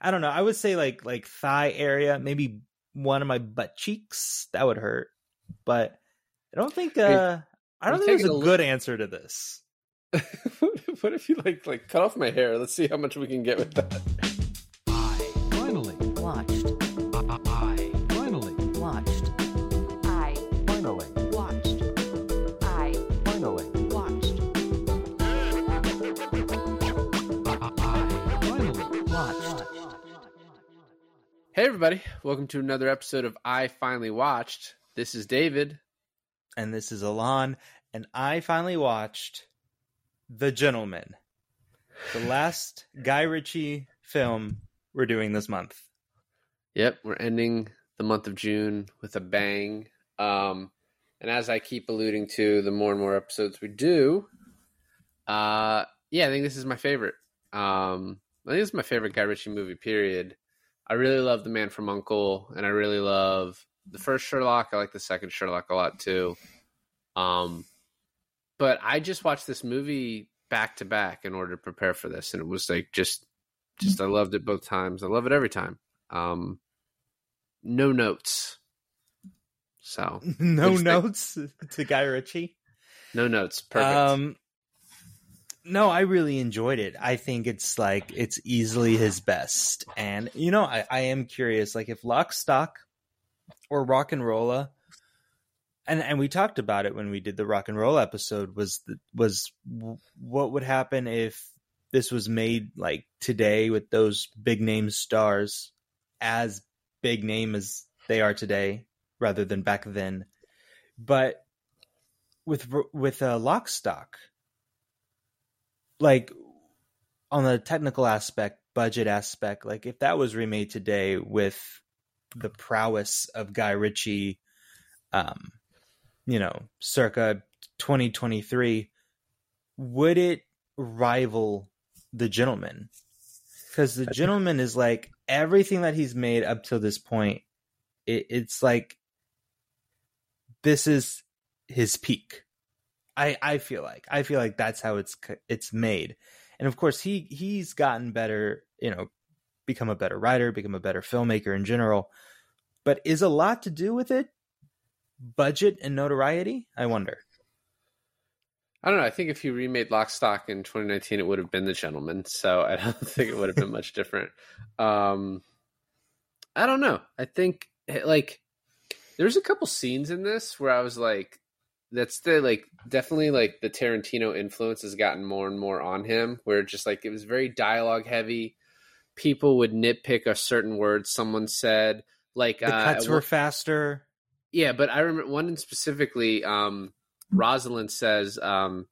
I don't know. I would say like like thigh area, maybe one of my butt cheeks. That would hurt. But I don't think uh I don't think there's a a good answer to this. what if you like like cut off my hair? Let's see how much we can get with that. Everybody, welcome to another episode of I Finally Watched. This is David. And this is Alon, and I finally watched The Gentlemen, the last Guy Ritchie film we're doing this month. Yep, we're ending the month of June with a bang. Um, and as I keep alluding to, the more and more episodes we do, uh, yeah, I think this is my favorite. Um, I think this is my favorite Guy Ritchie movie. Period. I really love The Man from U.N.C.L.E., and I really love the first Sherlock. I like the second Sherlock a lot too. Um, but I just watched this movie back to back in order to prepare for this, and it was like just, just I loved it both times. I love it every time. Um, no notes. So no What'd think? notes to Guy Ritchie. no notes. Perfect. Um, no, I really enjoyed it. I think it's like it's easily his best, and you know, I, I am curious, like if Lock, Stock, or Rock and Rolla, and and we talked about it when we did the Rock and Roll episode. Was the, was what would happen if this was made like today with those big name stars, as big name as they are today, rather than back then, but with with uh, Lock, Stock like on the technical aspect, budget aspect, like if that was remade today with the prowess of Guy Ritchie, um, you know, circa 2023, would it rival The Gentlemen? Because The Gentlemen is like everything that he's made up till this point. It, it's like this is his peak. I I feel like I feel like that's how it's it's made, and of course he he's gotten better, you know, become a better writer, become a better filmmaker in general. But is a lot to do with it budget and notoriety? I wonder. I don't know. I think if you remade Lock, Stock in 2019, it would have been The Gentlemen. So I don't think it would have been much different. Um, I don't know. I think like there's a couple scenes in this where I was like, that's the like definitely like the Tarantino influence has gotten more and more on him. Where just like it was very dialogue heavy. People would nitpick a certain word someone said. Like The uh, cuts at were faster. yeah, but I remember one specifically. Um, Rosalind says um,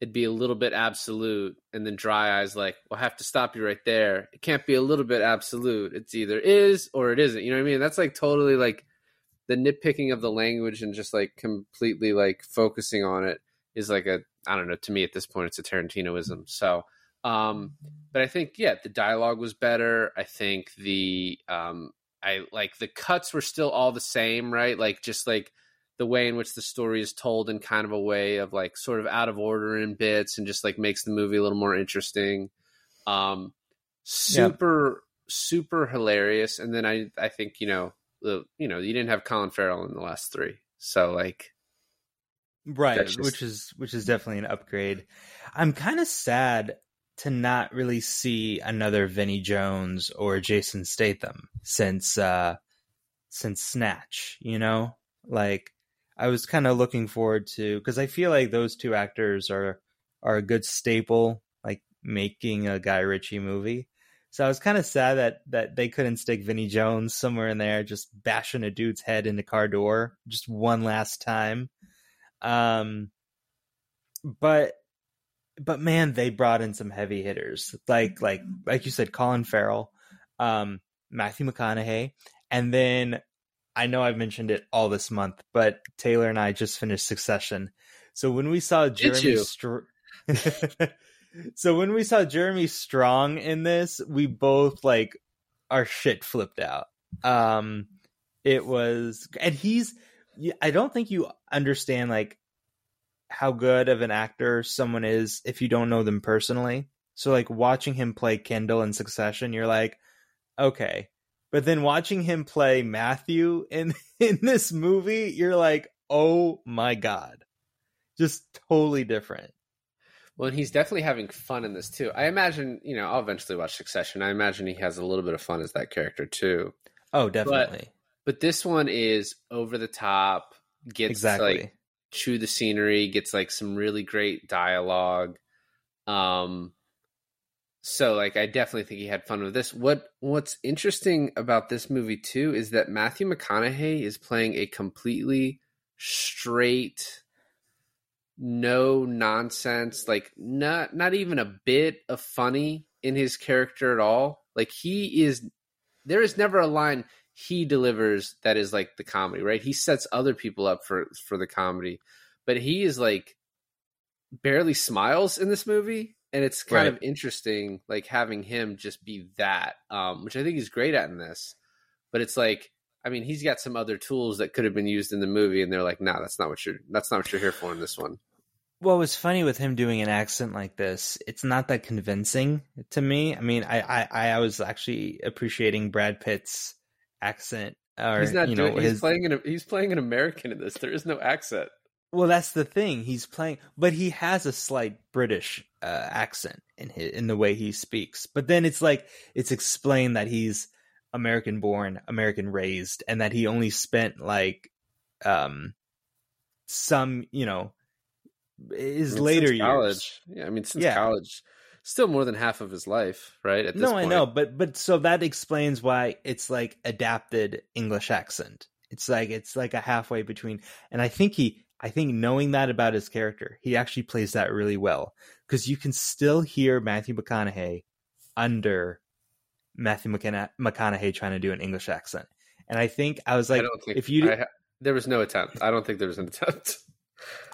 it'd be a little bit absolute, and then Dry Eye's like, "We'll have to stop you right there. It can't be a little bit absolute. It's either is or it isn't." You know what I mean? That's like totally like the nitpicking of the language and just like completely like focusing on it is like a I don't know. To me, at this point, it's a Tarantinoism. So, um, but I think yeah, the dialogue was better. I think the um, I like the cuts were still all the same, right? Like just like the way in which the story is told in kind of a way of like sort of out of order in bits and just like makes the movie a little more interesting. Um super super hilarious and then I I think, you know, the you know, you didn't have Colin Farrell in the last 3. So like right just- which is which is definitely an upgrade. I'm kind of sad to not really see another vinnie jones or jason statham since uh since snatch you know? Like i was kind of looking forward to because i feel like those two actors are are a good staple like making a guy ritchie movie so i was kind of sad that that they couldn't stick vinnie jones somewhere in there just bashing a dude's head in the car door just one last time um, but but man, they brought in some heavy hitters like like like you said, Colin Farrell, um, Matthew McConaughey, and then I know I've mentioned it all this month, but Taylor and I just finished Succession. So when we saw Jeremy? Str- so when we saw Jeremy Strong in this, we both like our shit flipped out. Um, it was, and he's I don't think you understand like how good of an actor someone is if you don't know them personally. So like watching him play Kendall in Succession, you're like, okay. But then watching him play Matthew in in this movie, you're like, "Oh my god." Just totally different. Well, and he's definitely having fun in this too. I imagine, you know, I'll eventually watch Succession. I imagine he has a little bit of fun as that character too. Oh, definitely. But this one is over the top, gets exactly. like chew the scenery, gets like some really great dialogue. Um so like I definitely think he had fun with this. What what's interesting about this movie too is that Matthew McConaughey is playing a completely straight no nonsense, like not not even a bit of funny in his character at all. Like he is there is never a line he delivers that is like the comedy, right? He sets other people up for for the comedy, but he is like barely smiles in this movie, and it's kind Right. of interesting, like having him just be that, um, which I think he's great at in this. But it's like, I mean, he's got some other tools that could have been used in the movie, and they're like, no, that's not what you're that's not what you're here for in this one. What was funny with him doing an accent like this, it's not that convincing to me. I mean, I I, I was actually appreciating Brad Pitt's accent or he's not you know doing. He's his playing an he's playing an American in this. There is no accent. Well, that's the thing. He's playing, but he has a slight British uh, accent in his, in the way he speaks. But then it's like it's explained that he's American born, American raised, and that he only spent like um some, you know, his I mean, later since years. college. Yeah, I mean, since Yeah. college, still more than half of his life, right? At this No, I know, but but so that explains why it's like adapted English accent. It's like it's like a halfway between, and I think he, I think knowing that about his character, he actually plays that really well because you can still hear Matthew McConaughey under Matthew McCona- McConaughey trying to do an English accent, and I think I was like, I if you, I ha- there was no attempt. I don't think there was an attempt.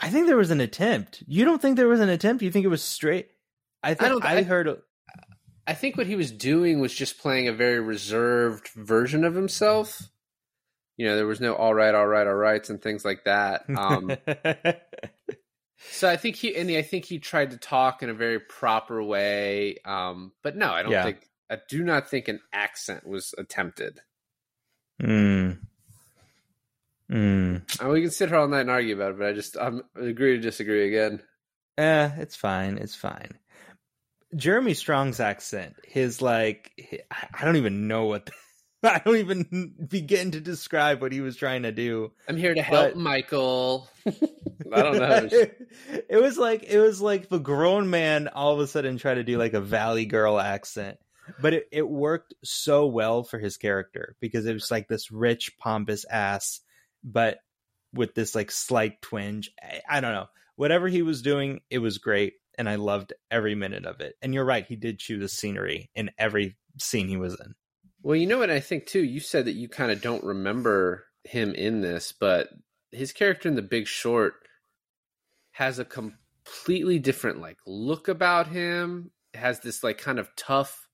I think there was an attempt. You don't think there was an attempt? You think it was straight? I think I, don't- I- heard. I think what he was doing was just playing a very reserved version of himself. You know, there was no all right, all right, all rights and things like that. Um, so I think he and I think he tried to talk in a very proper way. Um, but no, I don't Yeah. think I do not think an accent was attempted. mm. Mm. And we can sit here all night and argue about it, but I just I'm I agree to disagree again. Eh, it's fine. It's fine. Jeremy Strong's accent, his like, I- I don't even know what. I don't even begin to describe what he was trying to do. I'm here to help But- Michael. I don't know. it was like it was like the grown man all of a sudden tried to do like a Valley Girl accent, but it, it worked so well for his character because it was like this rich, pompous ass, but with this like slight twinge. I, I don't know. Whatever he was doing, it was great, and I loved every minute of it. And you're right, he did chew the scenery in every scene he was in. Well, you know what I think too. You said that you kind of don't remember him in this, but his character in The Big Short has a completely different like look about him. Has this like kind of tough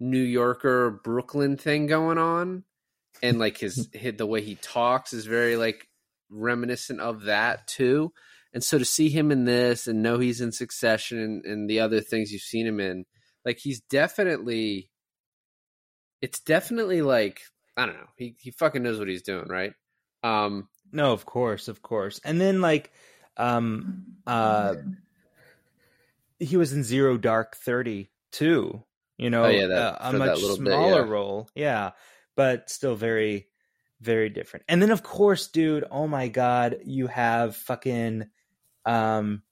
New Yorker Brooklyn thing going on, and like his, his the way he talks is very like reminiscent of that too. And so to see him in this and know he's in Succession and, and the other things you've seen him in, like he's definitely it's definitely like I don't know. He he fucking knows what he's doing, right? Um No, of course, of course. And then like um uh he was in Zero Dark 30 too. You know, Oh, yeah, that- uh, a much little bit, smaller yeah. role. Yeah, but still very very different. And then of course, dude, oh my god, you have fucking um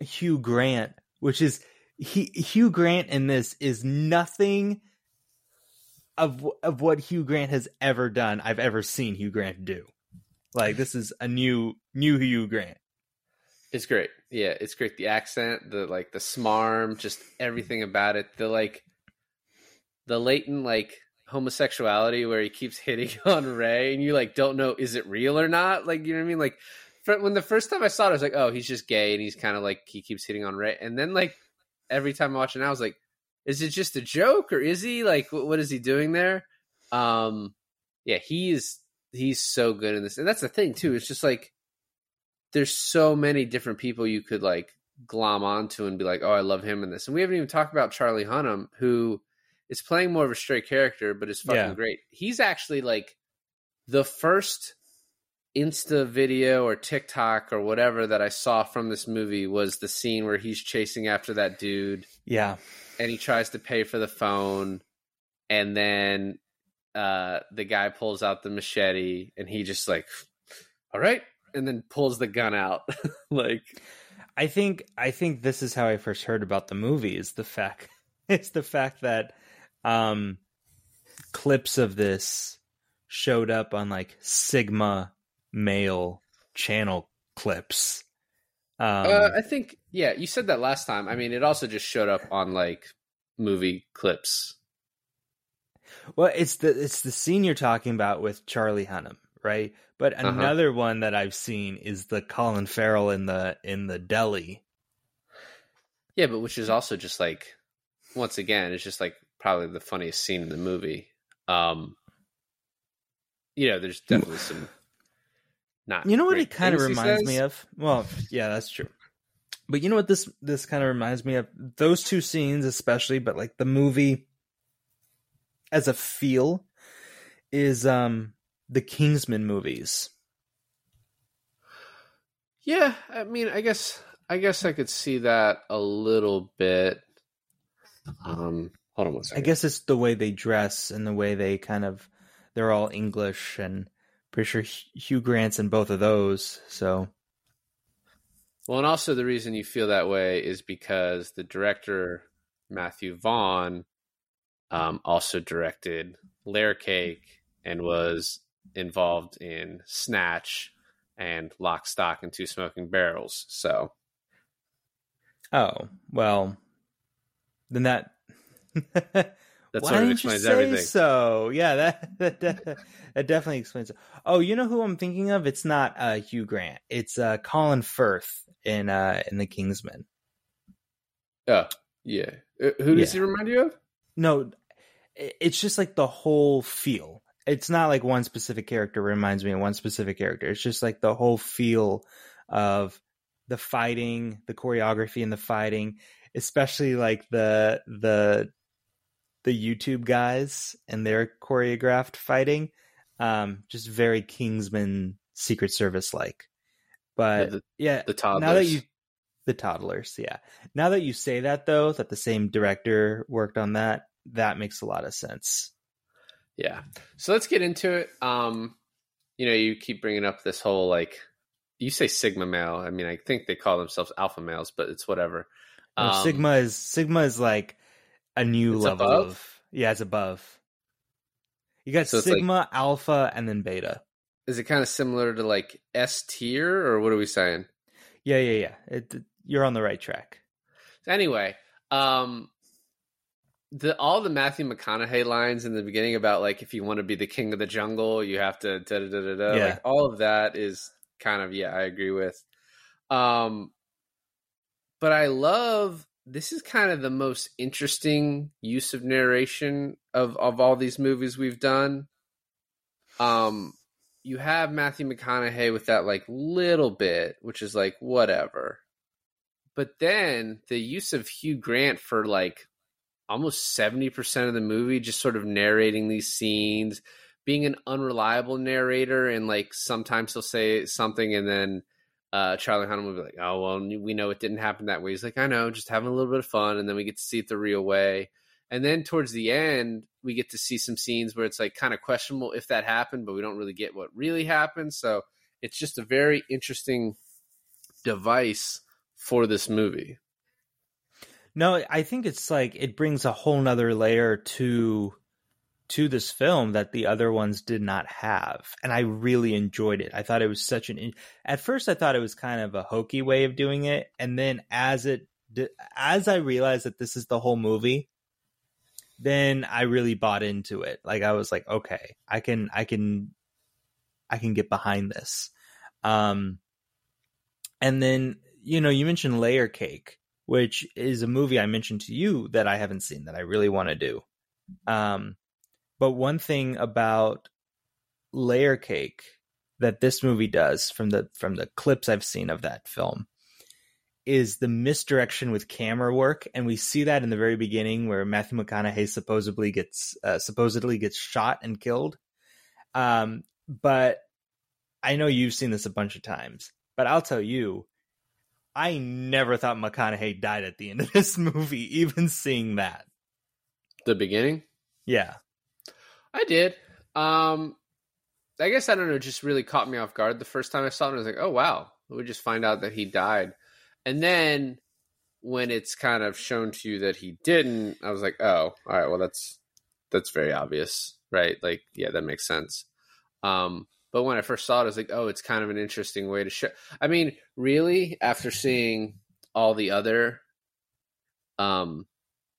Hugh Grant, which is he Hugh Grant in this is nothing of of what Hugh Grant has ever done. I've ever seen Hugh Grant do. Like this is a new new Hugh Grant. it's great. Yeah, it's great. The accent, the like the smarm, just everything about it. The like the latent like homosexuality where he keeps hitting on Ray and you like don't know is it real or not? Like you know what I mean? Like fr- when the first time I saw it, I was like, oh, he's just gay and he's kind of like he keeps hitting on Ray. And then like every time I watch it now, I was like, is it just a joke or is he like what, what is he doing there? Um, yeah, he is he's so good in this, and that's the thing too. It's just like there's so many different people you could like glom onto and be like, oh, I love him in this. And we haven't even talked about Charlie Hunnam, who is playing more of a straight character, but is fucking Yeah. great. He's actually like the first Insta video or TikTok or whatever that I saw from this movie was the scene where he's chasing after that dude Yeah. and he tries to pay for the phone and then uh the guy pulls out the machete and he just like all right and then pulls the gun out like I think I think this is how I first heard about the movie is the fact it's the fact that um clips of this showed up on like Sigma male channel clips. Um uh, I think yeah, you said that last time. I mean, it also just showed up on like movie clips. well it's the it's the scene you're talking about with Charlie Hunnam, right? But Uh-huh. another one that I've seen is the Colin Farrell in the in the deli. Yeah, but which is also just like once again, it's just like probably the funniest scene in the movie. Um you know, there's definitely some not You know what it kind of reminds me of? Well, yeah, that's true. But you know what this this kind of reminds me of? Those two scenes especially, but like the movie as a feel is um the Kingsman movies. Yeah, I mean, I guess I guess I could see that a little bit. Um, hold on one I guess it's the way they dress and the way they kind of they're all English and pretty sure Hugh Grant's in both of those. So Well, and also the reason you feel that way is because the director Matthew Vaughn um, also directed Layer Cake and was involved in Snatch and Lock, Stock, and Two Smoking Barrels. So oh well, then that. That Why sort of explains you say everything. So yeah, that that, that definitely explains it. Oh, you know who I'm thinking of? It's not uh, Hugh Grant. It's uh, Colin Firth in uh, in the Kingsman. Oh, yeah. Uh, Who does Yeah. he remind you of? No, it's just like the whole feel. It's not like one specific character reminds me of one specific character. It's just like the whole feel of the fighting, the choreography and the fighting, especially like the the the YouTube guys and their choreographed fighting. Um, just very Kingsman Secret Service like. But the, yeah, the toddlers. now that you the toddlers, yeah. Now that you say that though, that the same director worked on that, that makes a lot of sense. Yeah. So let's get into it. Um, you know, you keep bringing up this whole like you say sigma male. I mean, I think they call themselves alpha males, but it's whatever. No, Um, Sigma is Sigma is like a new It's level above? of yeah, it's above. You got So it's like- Sigma, Alpha, and then Beta. Is it kind of similar to like S tier, or what are we saying? Yeah, yeah, yeah. It, you're on the right track. Anyway, um, the all the Matthew McConaughey lines in the beginning about like if you want to be the king of the jungle, you have to da da da da da. Yeah. Like all of that is kind of yeah, I agree with. Um, but I love this is kind of the most interesting use of narration of of all these movies we've done. Um, you have Matthew McConaughey with that like little bit, which is like whatever. But then the use of Hugh Grant for like almost 70% of the movie, just sort of narrating these scenes, being an unreliable narrator, and like sometimes he'll say something and then uh, Charlie Hunnam would be like, "Oh well, we know it didn't happen that way." He's like, "I know, just having a little bit of fun," and then we get to see it the real way. And then towards the end, we get to see some scenes where it's like kind of questionable if that happened, but we don't really get what really happened. So it's just a very interesting device for this movie. No, I think it's like it brings a whole nother layer to to this film that the other ones did not have, and I really enjoyed it. I thought it was such an. At first, I thought it was kind of a hokey way of doing it, and then as it as I realized that this is the whole movie, then I really bought into it. Like I was like, okay, I can, I can, I can get behind this. Um, and then you know, you mentioned Layer Cake which is a movie I mentioned to you that I haven't seen that I really want to do. Um, but one thing about Layer Cake that this movie does from the from the clips I've seen of that film is the misdirection with camera work, and we see that in the very beginning where Matthew McConaughey supposedly gets uh, supposedly gets shot and killed. Um, but I know you've seen this a bunch of times, but I'll tell you, I never thought McConaughey died at the end of this movie, even seeing that. The beginning. Yeah. I did. Um, I guess I don't know. Just really caught me off guard the first time I saw it. I was like, "Oh wow!" We just find out that he died, and then when it's kind of shown to you that he didn't, I was like, "Oh, all right. Well, that's that's very obvious, right? Like, yeah, that makes sense." Um, but when I first saw it, I was like, "Oh, it's kind of an interesting way to show." I mean, really, after seeing all the other um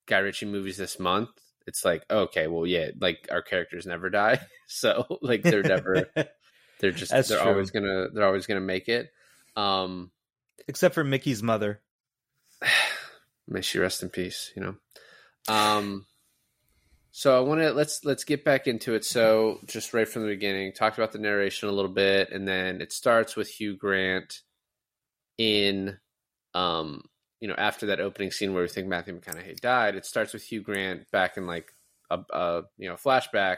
Guy Ritchie movies this month, it's like, okay, well, yeah, like our characters never die, so like they're never, they're just That's they're true. always gonna they're always gonna make it. Um, Except for Mickey's mother. may she rest in peace. You know. Um, so I want to let's let's get back into it. So just right from the beginning, talked about the narration a little bit, and then it starts with Hugh Grant in, um, you know, after that opening scene where we think Matthew McConaughey died. It starts with Hugh Grant back in like a, a you know flashback,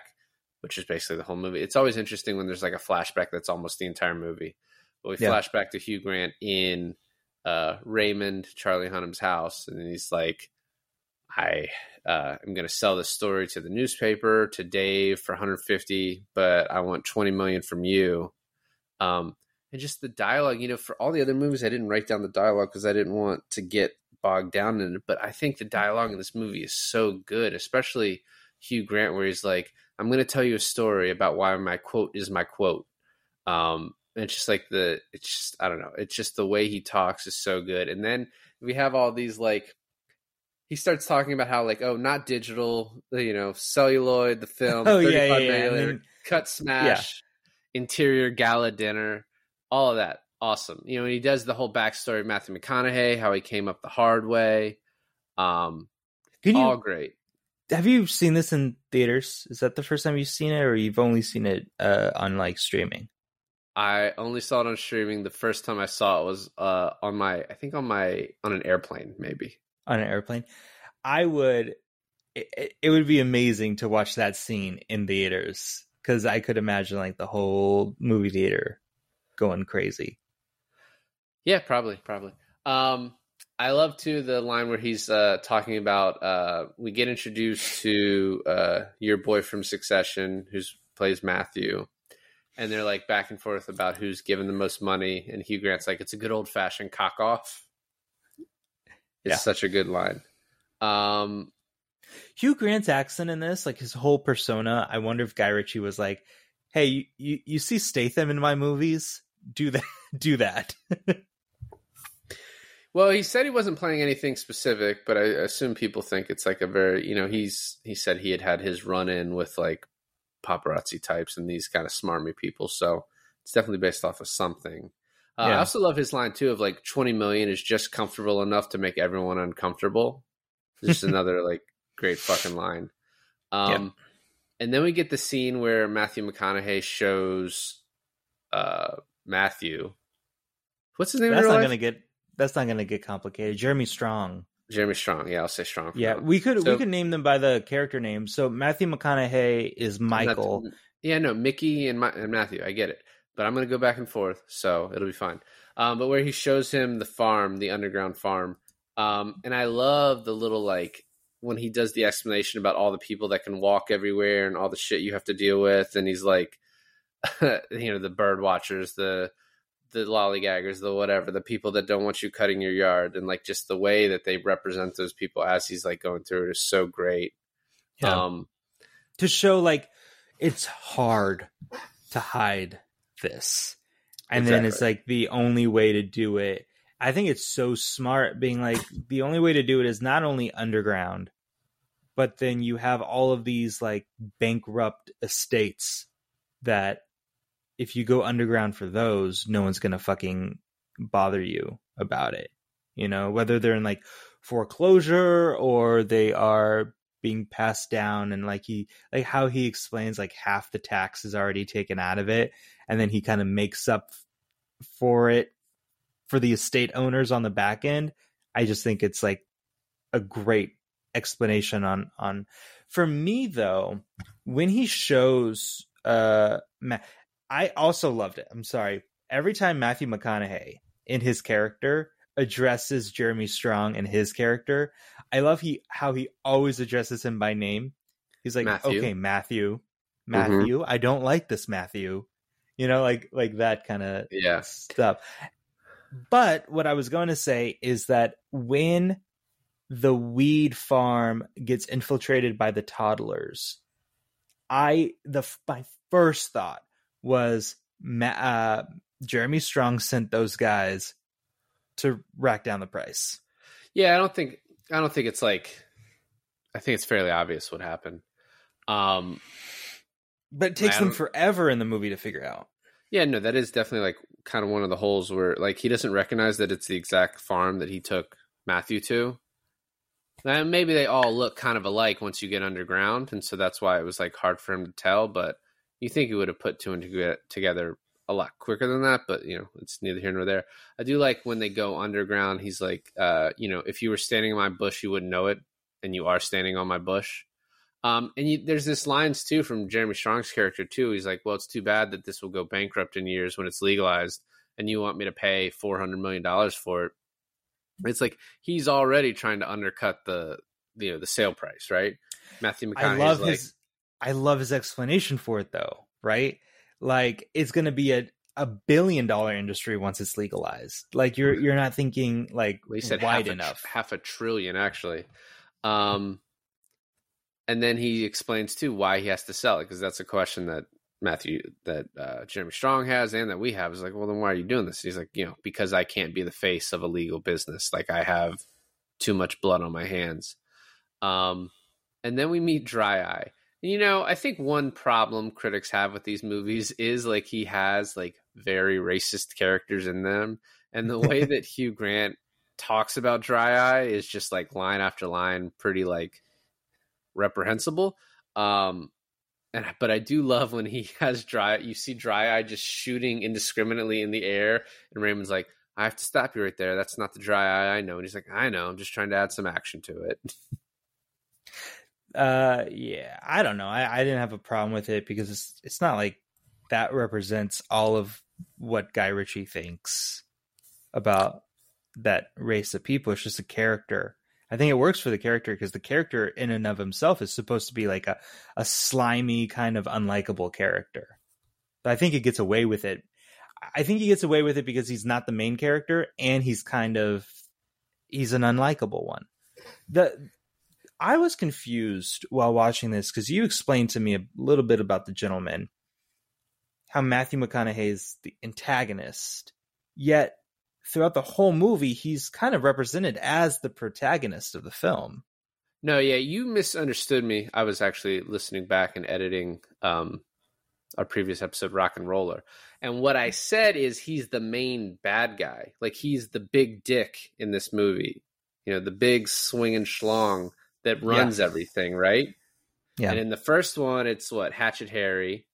which is basically the whole movie. It's always interesting when there's like a flashback that's almost the entire movie. But we Yeah. flash back to Hugh Grant in uh, Raymond Charlie Hunnam's house, and he's like, "I uh, am going to sell this story to the newspaper to Dave for 150, but I want 20 million from you." Um, and just the dialogue, you know, for all the other movies, I didn't write down the dialogue because I didn't want to get bogged down in it. But I think the dialogue in this movie is so good, especially Hugh Grant, where he's like, "I'm going to tell you a story about why my quote is my quote." Um, and it's just like the, it's just I don't know, it's just the way he talks is so good. And then we have all these like, he starts talking about how like, oh, not digital, you know, celluloid, the film, Oh, yeah, 35 yeah, yeah. Then- cut smash, interior gala dinner, all of that. Awesome. You know, and he does the whole backstory of Matthew McConaughey, how he came up the hard way. Um, Can you all great. have you seen this in theaters? Is that the first time you've seen it, or you've only seen it uh, on like streaming? I only saw it on streaming. The first time I saw it was uh, on my, I think on my on an airplane, maybe. on an airplane. I would. It, it would be amazing to watch that scene in theaters because I could imagine like the whole movie theater going crazy. Yeah, probably, probably. Um, I love too the line where he's uh, talking about uh, we get introduced to uh, your boy from Succession, who plays Matthew, and they're like back and forth about who's given the most money, and Hugh Grant's like, "It's a good old fashioned cock off." It's Yeah. such a good line. Um, Hugh Grant's accent in this, like his whole persona, I wonder if Guy Ritchie was like, "Hey, you you, you see Statham in my movies? Do that, do that." Well, he said he wasn't playing anything specific, but I assume people think it's like a very, you know, he's he said he had had his run in with like paparazzi types and these kind of smarmy people, so it's definitely based off of something. Uh, I also love his line too of like twenty million is just comfortable enough to make everyone uncomfortable. Just another like great fucking line. Um, and then we get the scene where Matthew McConaughey shows uh Matthew. What's his name? in that's not life? gonna get. That's not gonna get complicated. Jeremy Strong. Jeremy Strong. Yeah, I'll say Strong. for Yeah, we could So- we could name them by the character names. So Matthew McConaughey is Michael. Not- yeah, no, Mickey and, Ma- and Matthew. I get it, but I'm going to go back and forth, so it'll be fine. Um, but where he shows him the farm, the underground farm, um, and I love the little like when he does the explanation about all the people that can walk everywhere and all the shit you have to deal with, and he's like, you know, the bird watchers, the the lollygaggers, the whatever, the people that don't want you cutting your yard, and like just the way that they represent those people as he's like going through it is so great. Yeah. Um, to show like it's hard to hide this and then it's like the only way to do it i think it's so smart being like the only way to do it is not only underground but then you have all of these like bankrupt estates that if you go underground for those no one's gonna fucking bother you about it you know whether they're in like foreclosure or they are being passed down and like he like how he explains like half the tax is already taken out of it and then he kind of makes up for it for the estate owners on the back end. I just think it's like a great explanation on on for me though when he shows uh I also loved it. I'm sorry. Every time Matthew McConaughey in his character addresses Jeremy Strong in his character, I love he how he always addresses him by name. He's like, Matthew. "Okay, Matthew, mm-hmm. Matthew, I don't like this Matthew." You know, like like that kind of Yeah. stuff. But what I was going to say is that when the weed farm gets infiltrated by the toddlers, I the my first thought was Ma- uh, Jeremy Strong sent those guys to rack down the price. Yeah, I don't think I don't think it's like I think it's fairly obvious what happened. Um But it takes them forever in the movie to figure out. yeah, no, that is definitely like kind of one of the holes where like he doesn't recognize that it's the exact farm that he took Matthew to. And maybe they all look kind of alike once you get underground, and so that's why it was like hard for him to tell. But you think he would have put two and two together a lot quicker than that. But you know, it's neither here nor there. I do like when they go underground. He's like, uh, you know, if you were standing in my bush, you wouldn't know it, and you are standing on my bush. Um, and you, there's this lines too from Jeremy Strong's character too. He's like, "Well, it's too bad that this will go bankrupt in years when it's legalized, and you want me to pay four hundred million dollars for it." It's like he's already trying to undercut the you know the sale price, right? Matthew McConaughey. I love his I love his explanation for it though, right? Like it's going to be a a billion dollar industry once it's legalized. Like you're you're not thinking like he said wide half a, enough. half a trillion actually. Um, and then he explains too why he has to sell it because that's a question that Matthew that uh, Jeremy Strong has and that we have is like, well, then why are you doing this? He's like, you know, because I can't be the face of a legal business. Like I have too much blood on my hands. Um, and then we meet Dry Eye. You know, I think one problem critics have with these movies is like he has like very racist characters in them, and the way that Hugh Grant talks about Dry Eye is just like line after line, pretty like reprehensible. Um, and but I do love when he has dry. You see Dry Eye just shooting indiscriminately in the air, and Raymond's like, "I have to stop you right there. That's not the Dry Eye I know." And he's like, "I know. I'm just trying to add some action to it." Uh yeah, I don't know. I I didn't have a problem with it because it's it's not like that represents all of what Guy Ritchie thinks about that race of people. It's just a character. I think it works for the character because the character in and of himself is supposed to be like a, a slimy kind of unlikable character. But I think it gets away with it. I think he gets away with it because he's not the main character and he's kind of he's an unlikable one. The I was confused while watching this because you explained to me a little bit about the gentleman, how Matthew McConaughey is the antagonist, yet throughout the whole movie, he's kind of represented as the protagonist of the film. No, yeah, you misunderstood me. I was actually listening back and editing um, our previous episode, Rock and Roller. And what I said is he's the main bad guy. Like he's the big dick in this movie. You know, the big swinging schlong that runs everything, right? Yeah. And in the first one, it's what Hatchet Harry,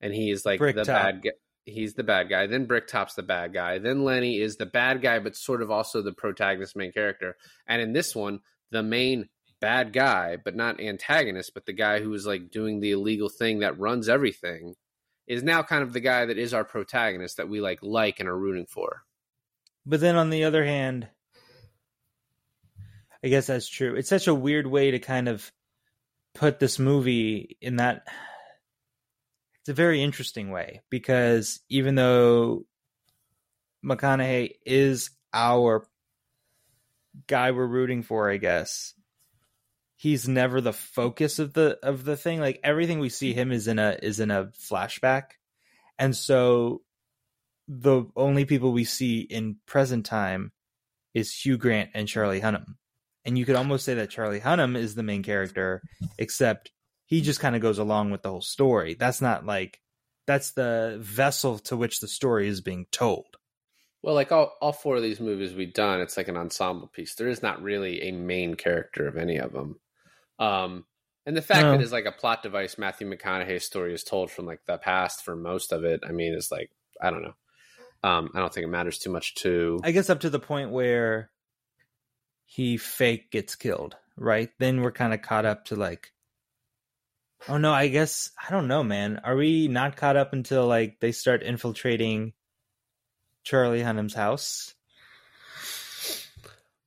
and he's like Brick the Top. bad guy. He's the bad guy. Then Bricktop's the bad guy. Then Lenny is the bad guy, but sort of also the protagonist, main character. And in this one, the main bad guy, but not antagonist, but the guy who is like doing the illegal thing that runs everything, is now kind of the guy that is our protagonist that we like like and are rooting for. But then on the other hand, I guess that's true. It's such a weird way to kind of put this movie in that. It's a very interesting way because even though McConaughey is our guy we're rooting for, I guess he's never the focus of the of the thing. Like everything we see him is in a is in a flashback, and so the only people we see in present time is Hugh Grant and Charlie Hunnam. And you could almost say that Charlie Hunnam is the main character, except he just kind of goes along with the whole story. That's not like that's the vessel to which the story is being told. Well, like all, all four of these movies we've done, it's like an ensemble piece. There is not really a main character of any of them. Um, and the fact No. that it's like a plot device, Matthew McConaughey's story is told from like the past for most of it. I mean, it's like I don't know. Um, I don't think it matters too much to. I guess up to the point where he fake gets killed, right? Then we're kind of caught up to like, oh no, I guess I don't know, man. Are we not caught up until like they start infiltrating Charlie Hunnam's house?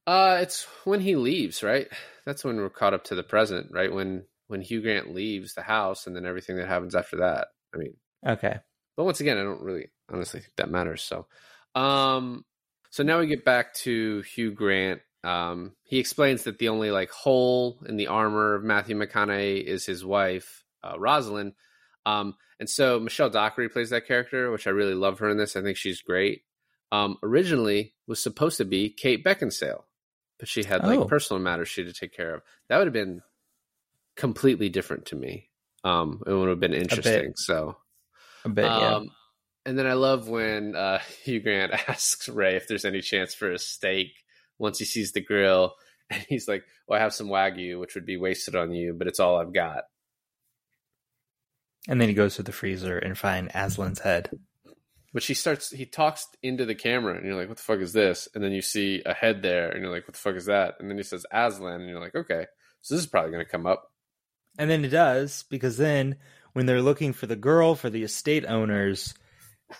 Uh, it's when he leaves, right? That's when we're caught up to the present, right? When when Hugh Grant leaves the house, and then everything that happens after that. I mean, Okay, but once again, I don't really honestly think that matters. So, um, so now we get back to Hugh Grant. Um, he explains that the only like hole in the armor of Matthew McConaughey is his wife, uh, Rosalind. Um, and so Michelle Dockery plays that character, which I really love her in this. I think she's great. Um, originally was supposed to be Kate Beckinsale, but she had like Oh. personal matters she had to take care of. That would have been completely different to me. Um, it would have been interesting. So, a bit. yeah. um, and then I love when uh, Hugh Grant asks Ray if there's any chance for a steak once he sees the grill. And he's like, Well, I have some Wagyu, which would be wasted on you, but it's all I've got. And then he goes to the freezer and find Aslan's head. But she starts, he talks into the camera, and you're like, What the fuck is this? And then you see a head there, and you're like, What the fuck is that? And then he says Aslan, and you're like, Okay, so this is probably going to come up. And then it does because then when they're looking for the girl for the estate owners,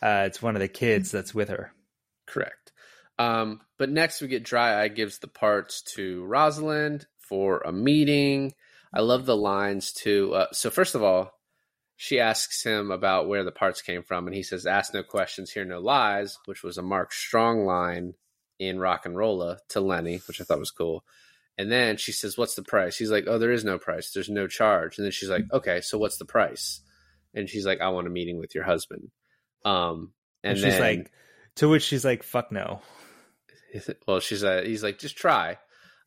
uh, it's one of the kids that's with her. Correct. Um, but next we get Dry Eye gives the parts to Rosalind for a meeting. I love the lines too. Uh, so first of all, she asks him about where the parts came from, and he says, "Ask no questions, hear no lies," which was a Mark Strong line in Rock and Rolla to Lenny, which I thought was cool. And then she says, "What's the price?" He's like, "Oh, there is no price. There's no charge." And then she's like, "Okay, so what's the price?" And she's like, "I want a meeting with your husband." Um, And, and, she's then, like, to which she's like, fuck no. Well, she's uh, he's like, just try.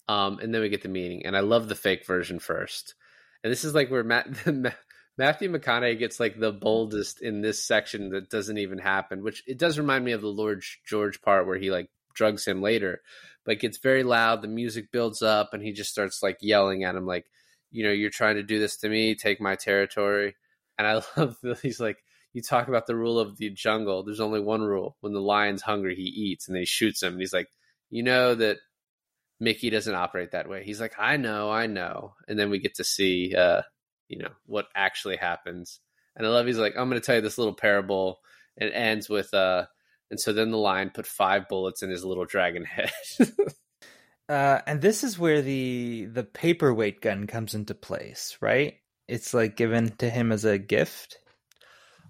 Um, and then we get the meeting, and I love the fake version first. And this is like where Matt, Matthew McConaughey gets like the boldest in this section that doesn't even happen, which it does remind me of the Lord George part where he like drugs him later, but it gets very loud. The music builds up, and he just starts like yelling at him, like, you know, you're trying to do this to me, take my territory. And I love that he's like, you talk about the rule of the jungle. There's only one rule: when the lion's hungry, he eats, and then he shoots him. And he's like, you know that Mickey doesn't operate that way. He's like, I know, I know. And then we get to see, uh, you know, what actually happens. And I love he's like, I'm going to tell you this little parable. And it ends with, uh, and so then the lion put five bullets in his little dragon head. Uh, and this is where the the paperweight gun comes into place, right? It's like given to him as a gift.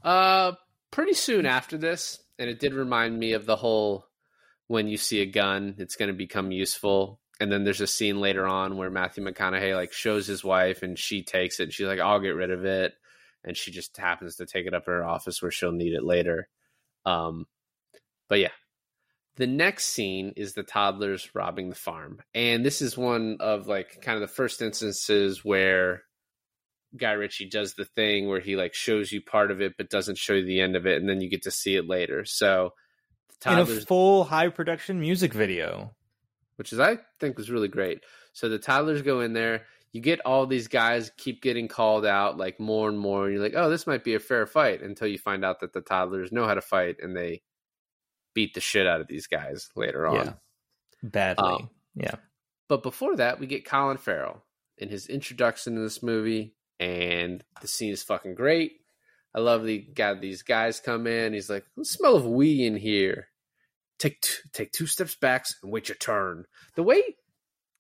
uh, pretty soon after this. And it did remind me of the whole when you see a gun, it's going to become useful. And then there's a scene later on where Matthew McConaughey like shows his wife and she takes it and she's like, I'll get rid of it. And she just happens to take it up in her office where she'll need it later. Um, but yeah, the next scene is the toddlers robbing the farm. And this is one of like kind of the first instances where Guy Ritchie does the thing where he like shows you part of it but doesn't show you the end of it and then you get to see it later. So the in a full high production music video. which is I think was really great. So the toddlers go in there. You get all these guys keep getting called out like more and more, and you're like, oh, this might be a fair fight until you find out that the toddlers know how to fight and they beat the shit out of these guys later on. Yeah. Badly. Um, yeah. But before that, we get Colin Farrell in his introduction to this movie, and the scene is fucking great. I love the got these guys come in. He's like, "The smell of wee in here." Take two, take two steps back and wait your turn. The way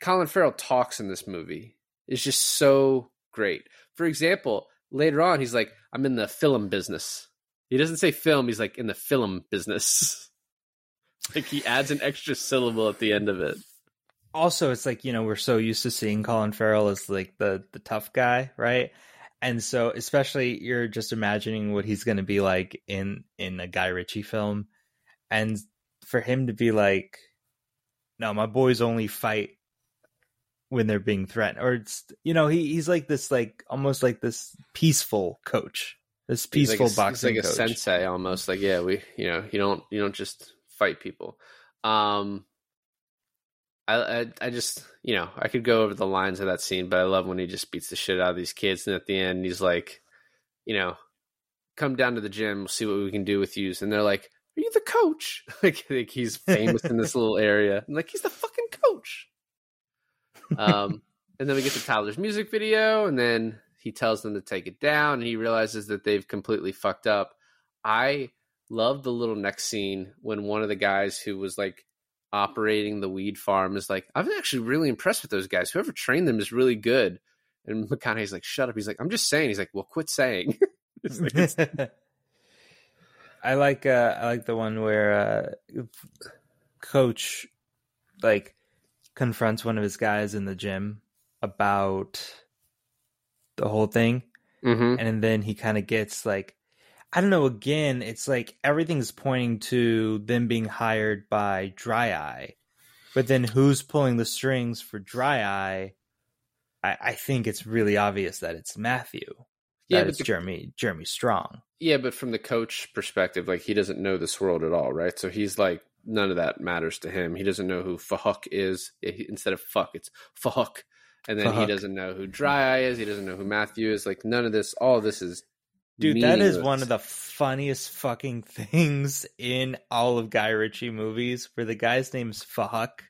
Colin Farrell talks in this movie is just so great. For example, later on, he's like, "I'm in the film business." He doesn't say film. He's like in the film business. like he adds an extra syllable at the end of it. also it's like you know we're so used to seeing Colin Farrell as like the the tough guy, right? And so especially you're just imagining what he's going to be like in in a Guy Ritchie film, and for him to be like, no, my boys only fight when they're being threatened, or it's you know he he's like this like almost like this peaceful coach, this He's peaceful like a, boxing he's like a sensei almost. Like yeah we you know you don't you don't just fight people. Um I, I i just you know i could go over the lines of that scene but i love when he just beats the shit out of these kids and at the end he's like you know come down to the gym we'll see what we can do with you and they're like "Are you the coach?" like, like he's famous in this little area. Like he's the fucking coach. Um, and then we get to Tyler's music video, and then he tells them to take it down, and he realizes that they've completely fucked up. I love the little next scene when one of the guys who was like operating the weed farm is like, I'm actually really impressed with those guys. Whoever trained them is really good. And McConaughey's like, shut up. He's like, I'm just saying. He's like, well, quit saying. Like, I like uh I like the one where uh coach like confronts one of his guys in the gym about the whole thing Mhm. and then he kind of gets like I don't know again it's like everything's pointing to them being hired by Dry Eye but then who's pulling the strings for Dry Eye I, I think it's really obvious that it's Matthew Yeah, it's Jeremy Jeremy Strong Yeah, but from the coach perspective, like he doesn't know this world at all, right? So he's like, none of that matters to him. He doesn't know who fuck is. Instead of fuck, it's fuck. And then he doesn't know who Dry Eye is. He doesn't know who Matthew is. Like none of this. All this is. Dude, that is one of the funniest fucking things in all of Guy Ritchie movies where the guy's name's Fuck.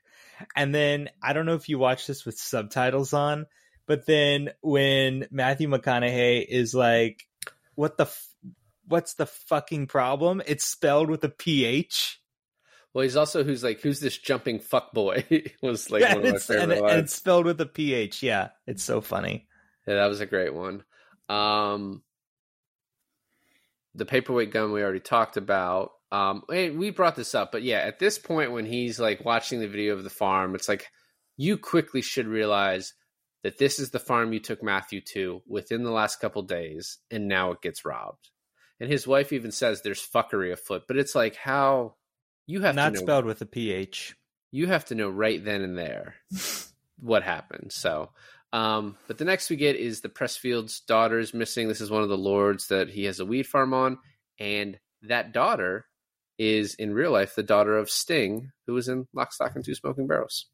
And then I don't know if you watch this with subtitles on, but then when Matthew McConaughey is like, what the, f- what's the fucking problem? It's spelled with a PH. Well, he's also who's like who's this jumping fuck boy was like Yeah, one of my and, and it's spelled with a PH. Yeah, it's so funny. Yeah, that was a great one. Um, the paperweight gun we already talked about. Um, we brought this up, but yeah, at this point when he's like watching the video of the farm, it's like you quickly should realize that this is the farm you took Matthew to within the last couple days, and now it gets robbed. And his wife even says there's fuckery afoot, but it's like how you have Not to know spelled with a PH. you have to know right then and there what happened. So, um, but the next we get is the Pressfield's daughter's missing. This is one of the lords that he has a weed farm on, and that daughter is in real life the daughter of Sting, who was in Lock, Stock, and Two Smoking Barrels.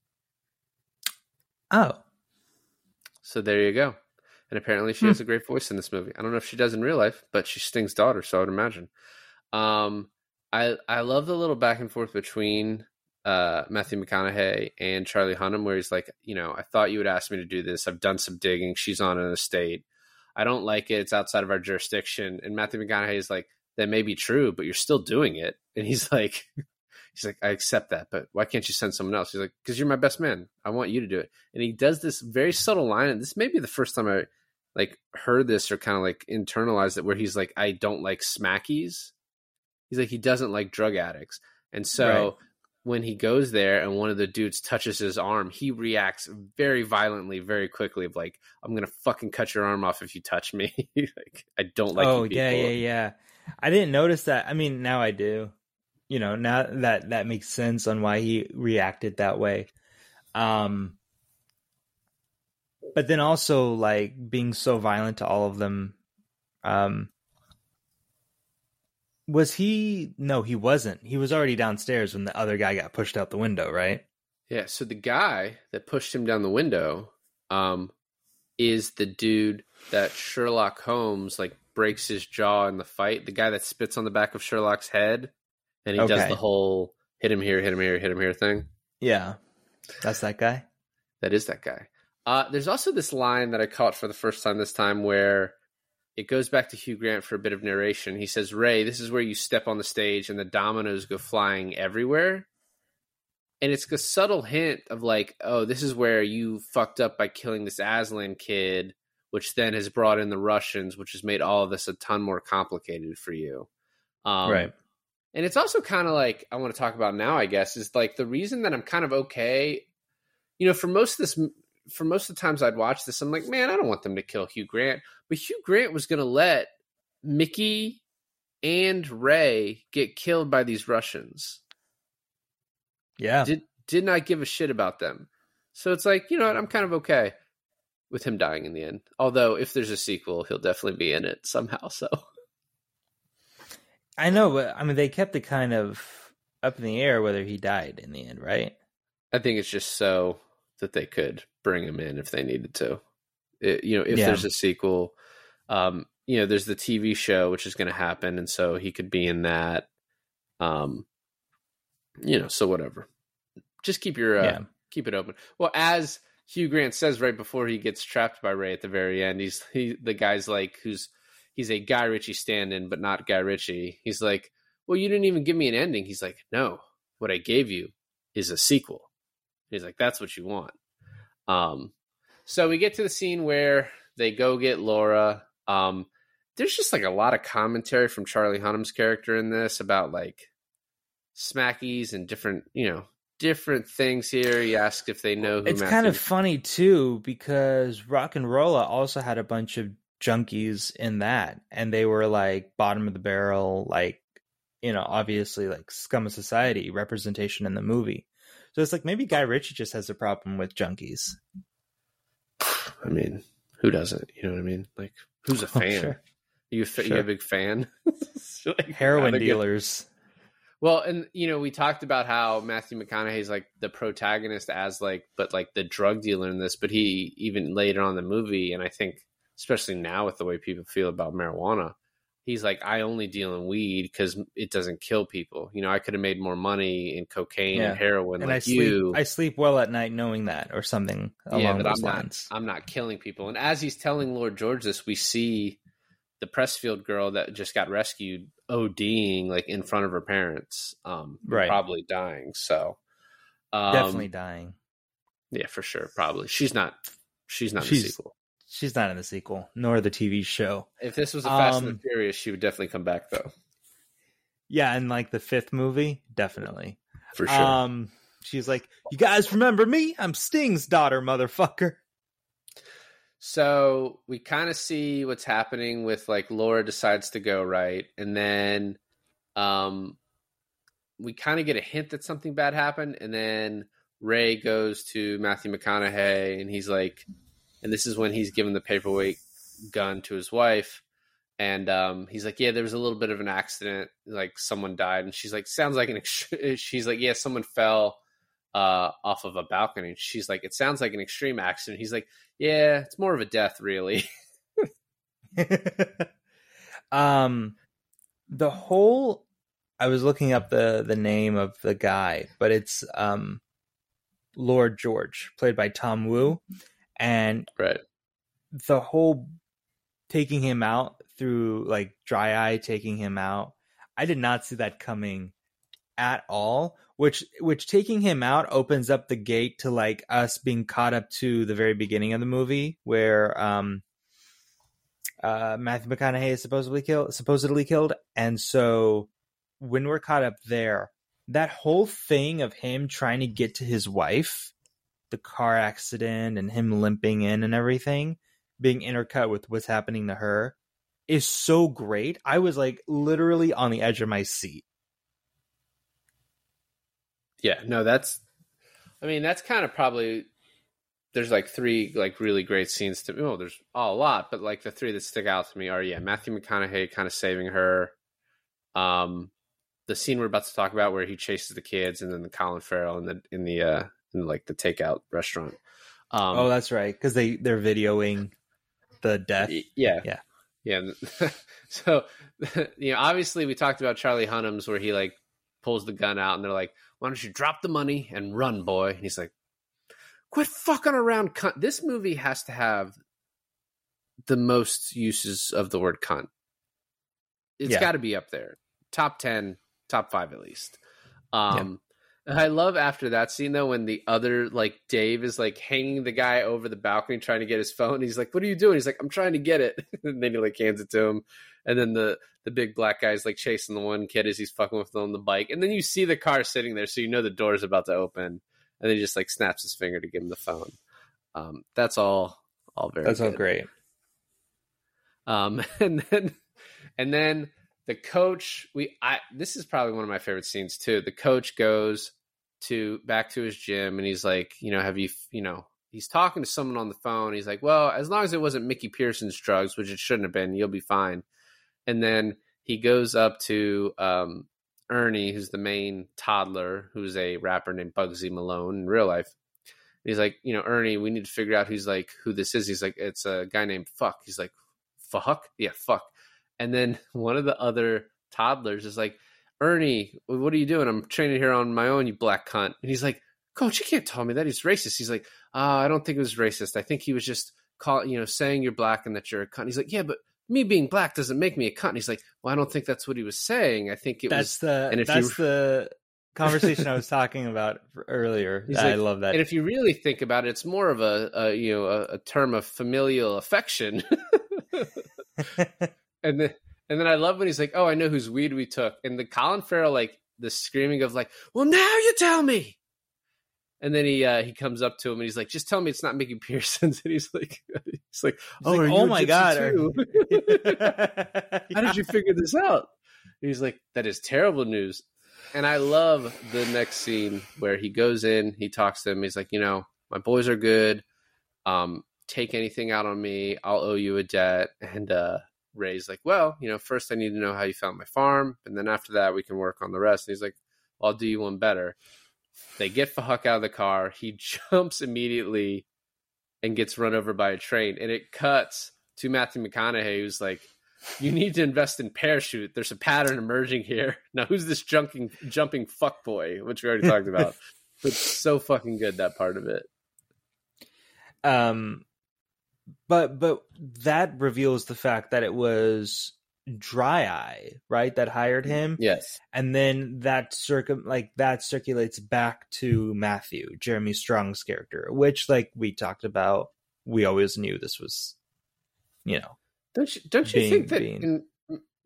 Oh, So there you go. And apparently she has a great voice in this movie. I don't know if she does in real life, but she's Sting's daughter, so I would imagine. Um, I I love the little back and forth between uh, Matthew McConaughey and Charlie Hunnam, where he's like, you know, I thought you would ask me to do this. I've done some digging. She's on an estate. I don't like it. It's outside of our jurisdiction. And Matthew McConaughey is like, that may be true, but you're still doing it. And he's like, he's like, I accept that, but why can't you send someone else? He's like, because you're my best man. I want you to do it. And he does this very subtle line, and this may be the first time I like heard this or kind of like internalized it, where he's like, I don't like smackies. He's like, he doesn't like drug addicts, and so. Right. When he goes there and one of the dudes touches his arm, he reacts very violently, very quickly. Of like, "I'm gonna fucking cut your arm off if you touch me." like, I don't like. oh yeah, yeah, yeah. I didn't notice that. I mean, now I do. You know, now that that makes sense on why he reacted that way. Um, but then also like being so violent to all of them. Um, was he? No, he wasn't. He was already downstairs when the other guy got pushed out the window, right? Yeah, so the guy that pushed him down the window um is the dude that Sherlock Holmes like breaks his jaw in the fight, the guy that spits on the back of Sherlock's head and he does the whole hit him here, hit him here, hit him here thing. Yeah, that's that guy. That is that guy. Uh there's also this line that I caught for the first time this time where it goes back to Hugh Grant for a bit of narration. He says, "Ray, this is where you step on the stage and the dominoes go flying everywhere." and it's a subtle hint of like, oh, this is where you fucked up by killing this Aslan kid, which then has brought in the Russians, which has made all of this a ton more complicated for you. Um, right. And it's also kind of like I want to talk about now, I guess, is like the reason that I'm kind of okay. You know, for most of this, for most of the times I'd watch this, I'm like, man, I don't want them to kill Hugh Grant, but Hugh Grant was going to let Mickey and Ray get killed by these Russians Yeah. did did not give a shit about them. So it's like, you know what, I'm kind of okay with him dying in the end. Although if there's a sequel, he'll definitely be in it somehow. So I know, but I mean, they kept it kind of up in the air whether he died in the end, right? I think it's just so that they could bring him in if they needed to. It- you know, if Yeah. there's a sequel, um, you know, there's the TV show which is going to happen, and so he could be in that. Um, you know, so whatever. Just keep your uh, Yeah. keep it open. Well, as Hugh Grant says right before he gets trapped by Ray at the very end, he's he the guy's like who's he's a Guy Ritchie stand-in, but not Guy Ritchie. He's like, well, you didn't even give me an ending. He's like, no, what I gave you is a sequel. He's like, that's what you want. Um, so we get to the scene where they go get Laura. Um, there's just like a lot of commentary from Charlie Hunnam's character in this about like smackies and different, you know, different things here. He asks if they know who It's Matthew kind of funny too because RocknRolla also had a bunch of junkies in that, and they were like bottom of the barrel, like you know, obviously like scum of society representation in the movie. So it's like maybe Guy Ritchie just has a problem with junkies. I mean, who doesn't? You know what I mean? Like, who's a Oh, fan? sure. You a, fa- you a big fan? Like, Heroin dealers. Well, and you know, we talked about how Matthew McConaughey's like the protagonist as like, but like the drug dealer in this. But he even later on in the movie, and I think especially now with the way people feel about marijuana, he's like, I only deal in weed because it doesn't kill people. You know, I could have made more money in cocaine Yeah. and heroin and I like sleep you. I sleep well at night knowing that or something along yeah, those I'm lines. not. I'm not killing people. And as he's telling Lord George this, we see the Pressfield girl that just got rescued ODing like in front of her parents, um, Right. Probably dying. So um, Definitely dying. yeah, for sure. Probably she's not. She's not She's- the sequel. She's not in the sequel nor the TV show. If this was a Fast and Um, the Furious, she would definitely come back though, Yeah, and like the fifth movie, definitely. for sure. Um, she's like, "You guys remember me? I'm Sting's daughter, motherfucker." So we kind of see what's happening with like Laura decides to go right, and then um, we kind of get a hint that something bad happened, and then Ray goes to Matthew McConaughey, and he's like, and this is when he's given the paperweight gun to his wife, and um, he's like, yeah, there was a little bit of an accident, like someone died, and she's like, sounds like an, ex-, she's like, yeah, someone fell uh, off of a balcony. She's like, it sounds like an extreme accident. He's like, yeah, it's more of a death, really. um, the whole. I was looking up the the name of the guy, but it's um, Lord George, played by Tom Wu, and right. the whole taking him out through like dry eye taking him out i did not see that coming at all which which taking him out opens up the gate to like us being caught up to the very beginning of the movie where um uh matthew mcconaughey is supposedly killed supposedly killed and so when we're caught up there that whole thing of him trying to get to his wife the car accident and him limping in and everything being intercut with what's happening to her is so great. I was like literally on the edge of my seat. Yeah, no, that's. I mean, that's kind of probably. There's like three like really great scenes to. Oh, there's a lot, but like the three that stick out to me are yeah, Matthew McConaughey kind of saving her. Um, the scene we're about to talk about where he chases the kids, and then the Colin Farrell in the in the uh like the takeout restaurant. Um, oh, that's right, because they they're videoing the death. Yeah. Yeah. Yeah. so, you know, obviously we talked about Charlie Hunnam's where he like pulls the gun out and they're like, why don't you drop the money and run, boy? And he's like, quit fucking around, cunt. This movie has to have the most uses of the word cunt. It's Yeah. got to be up there. Top 10, top five at least. Um, I love after that scene though when the other like Dave is like hanging the guy over the balcony trying to get his phone. He's like, "What are you doing?" He's like, "I'm trying to get it." and then he like hands it to him, and then the the big black guy's like chasing the one kid as he's fucking with him on the bike, and then you see the car sitting there, so you know the door's about to open, and then he just like snaps his finger to give him the phone. Um, that's all, all very. That's all great. Um, and then, and then the coach, we, I, this is probably one of my favorite scenes too. The coach goes to back to his gym and he's like, you know, have you, you know, he's talking to someone on the phone. He's like, well, as long as it wasn't Mickey Pearson's drugs, which it shouldn't have been, you'll be fine. And then he goes up to, um, Ernie, who's the main toddler, who's a rapper named Bugzy Malone in real life. And he's like, you know, Ernie, we need to figure out who's like who this is. He's like, it's a guy named Fuck. He's like, fuck, yeah, fuck. And then one of the other toddlers is like, Ernie, what are you doing? I'm training here on my own, you black cunt. And he's like, Coach, you can't tell me that he's racist. He's like, uh, I don't think it was racist. I think he was just call, you know, saying you're black and that you're a cunt. He's like, yeah, but me being black doesn't make me a cunt. And he's like, well, I don't think that's what he was saying. I think it that's was. the and if that's you- the conversation I was talking about earlier. He's I love that. And if you really think about it, it's more of a, a you know a, a term of familial affection. and then and then I love when he's like, "Oh, I know whose weed we took," and the Colin Farrell like the screaming of like, "Well, now you tell me." And then he uh, he comes up to him and he's like, "Just tell me it's not Mickey Pearson's." And he's like, "He's like, oh, like, "Oh my God, are- How did you figure this out? He's like, that is terrible news. And I love the next scene where he goes in, he talks to him. He's like, you know, my boys are good. Um, take anything out on me. I'll owe you a debt. And uh, Ray's like, well, you know, first I need to know how you found my farm. And then after that, we can work on the rest. And he's like, I'll do you one better. They get Fahuk out of the car. He jumps immediately and gets run over by a train. And it cuts to Matthew McConaughey, who's like, you need to invest in parachute. There's a pattern emerging here. Now, who's this jumping jumping fuck boy, which we already talked about? But so fucking good that part of it. um but but that reveals the fact that it was dry eye right that hired him Yes. and then that circum like that circulates back to matthew jeremy strong's character which like we talked about we always knew this was you know Don't you don't you Being- think that being-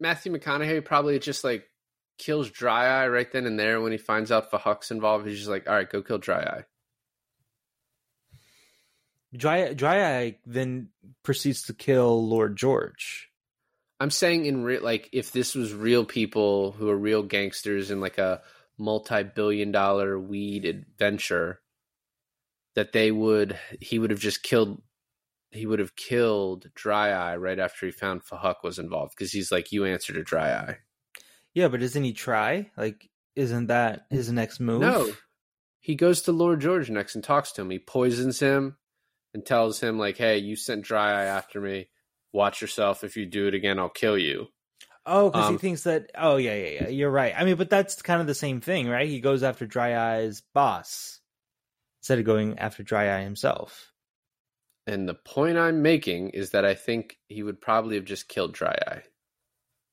Matthew McConaughey probably just like kills Dry Eye right then and there when he finds out Fahuk's involved? He's just like, all right, go kill Dry Eye. Dry dry eye then proceeds to kill lord george I'm saying in real like if this was real people who are real gangsters in like a multi-billion dollar weed adventure that they would he would have just killed he would have killed Dry Eye right after he found Fahuk was involved because he's like you answer to Dry Eye. yeah but doesn't he try like isn't that his next move No. He goes to Lord George next and talks to him. He poisons him and tells him like, "Hey, you sent Dry Eye after me. Watch yourself. If you do it again, I'll kill you." Oh, because he Um, thinks that. Oh, yeah, yeah, yeah. You're right. I mean, but that's kind of the same thing, right? He goes after Dry Eye's boss instead of going after Dry Eye himself. And the point I'm making is that I think he would probably have just killed Dry Eye.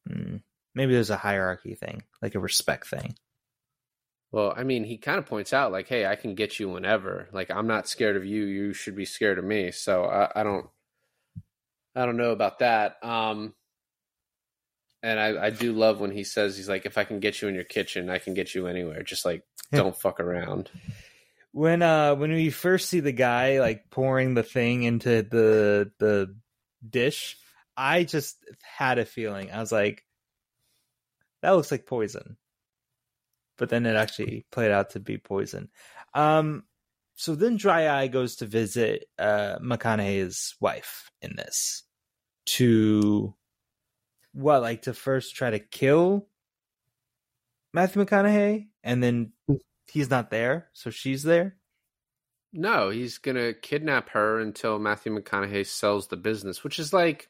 Hmm. Maybe there's a hierarchy thing, like a respect thing. Well, I mean, he kind of points out like, "Hey, I can get you whenever. Like, I'm not scared of you. You should be scared of me." So I, I don't, I don't know about that. Um, and I, I do love when he says he's like, "If I can get you in your kitchen, I can get you anywhere. Just like, don't fuck around." When uh when we first see the guy like pouring the thing into the the dish, I just had a feeling. I was like, that looks like poison. But then it actually played out to be poison. Um so then Dry Eye goes to visit uh McConaughey's wife in this to what like to first try to kill Matthew McConaughey and then he's not there, so she's there. No, he's gonna kidnap her until Matthew McConaughey sells the business, which is like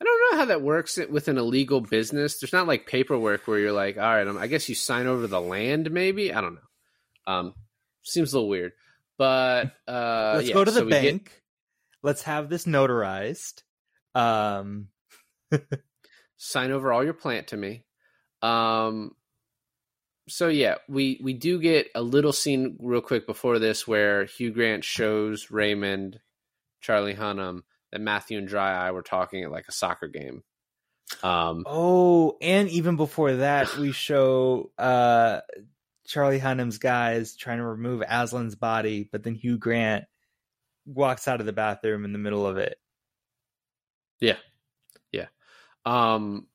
I don't know how that works with an illegal business. There's not like paperwork where you're like, all right, um, I guess you sign over the land, maybe. I don't know. Um, seems a little weird, but uh, Let's yeah, go to the so we get- bank. Let's have this notarized. Um, sign over all your plant to me. Um, so yeah, we we do get a little scene real quick before this where Hugh Grant shows Raymond, Charlie Hunnam that Matthew and Dry Eye were talking at like a soccer game. Um, oh, and even before that, we show uh, Charlie Hunnam's guys trying to remove Aslan's body, but then Hugh Grant walks out of the bathroom in the middle of it. Yeah, yeah. Um,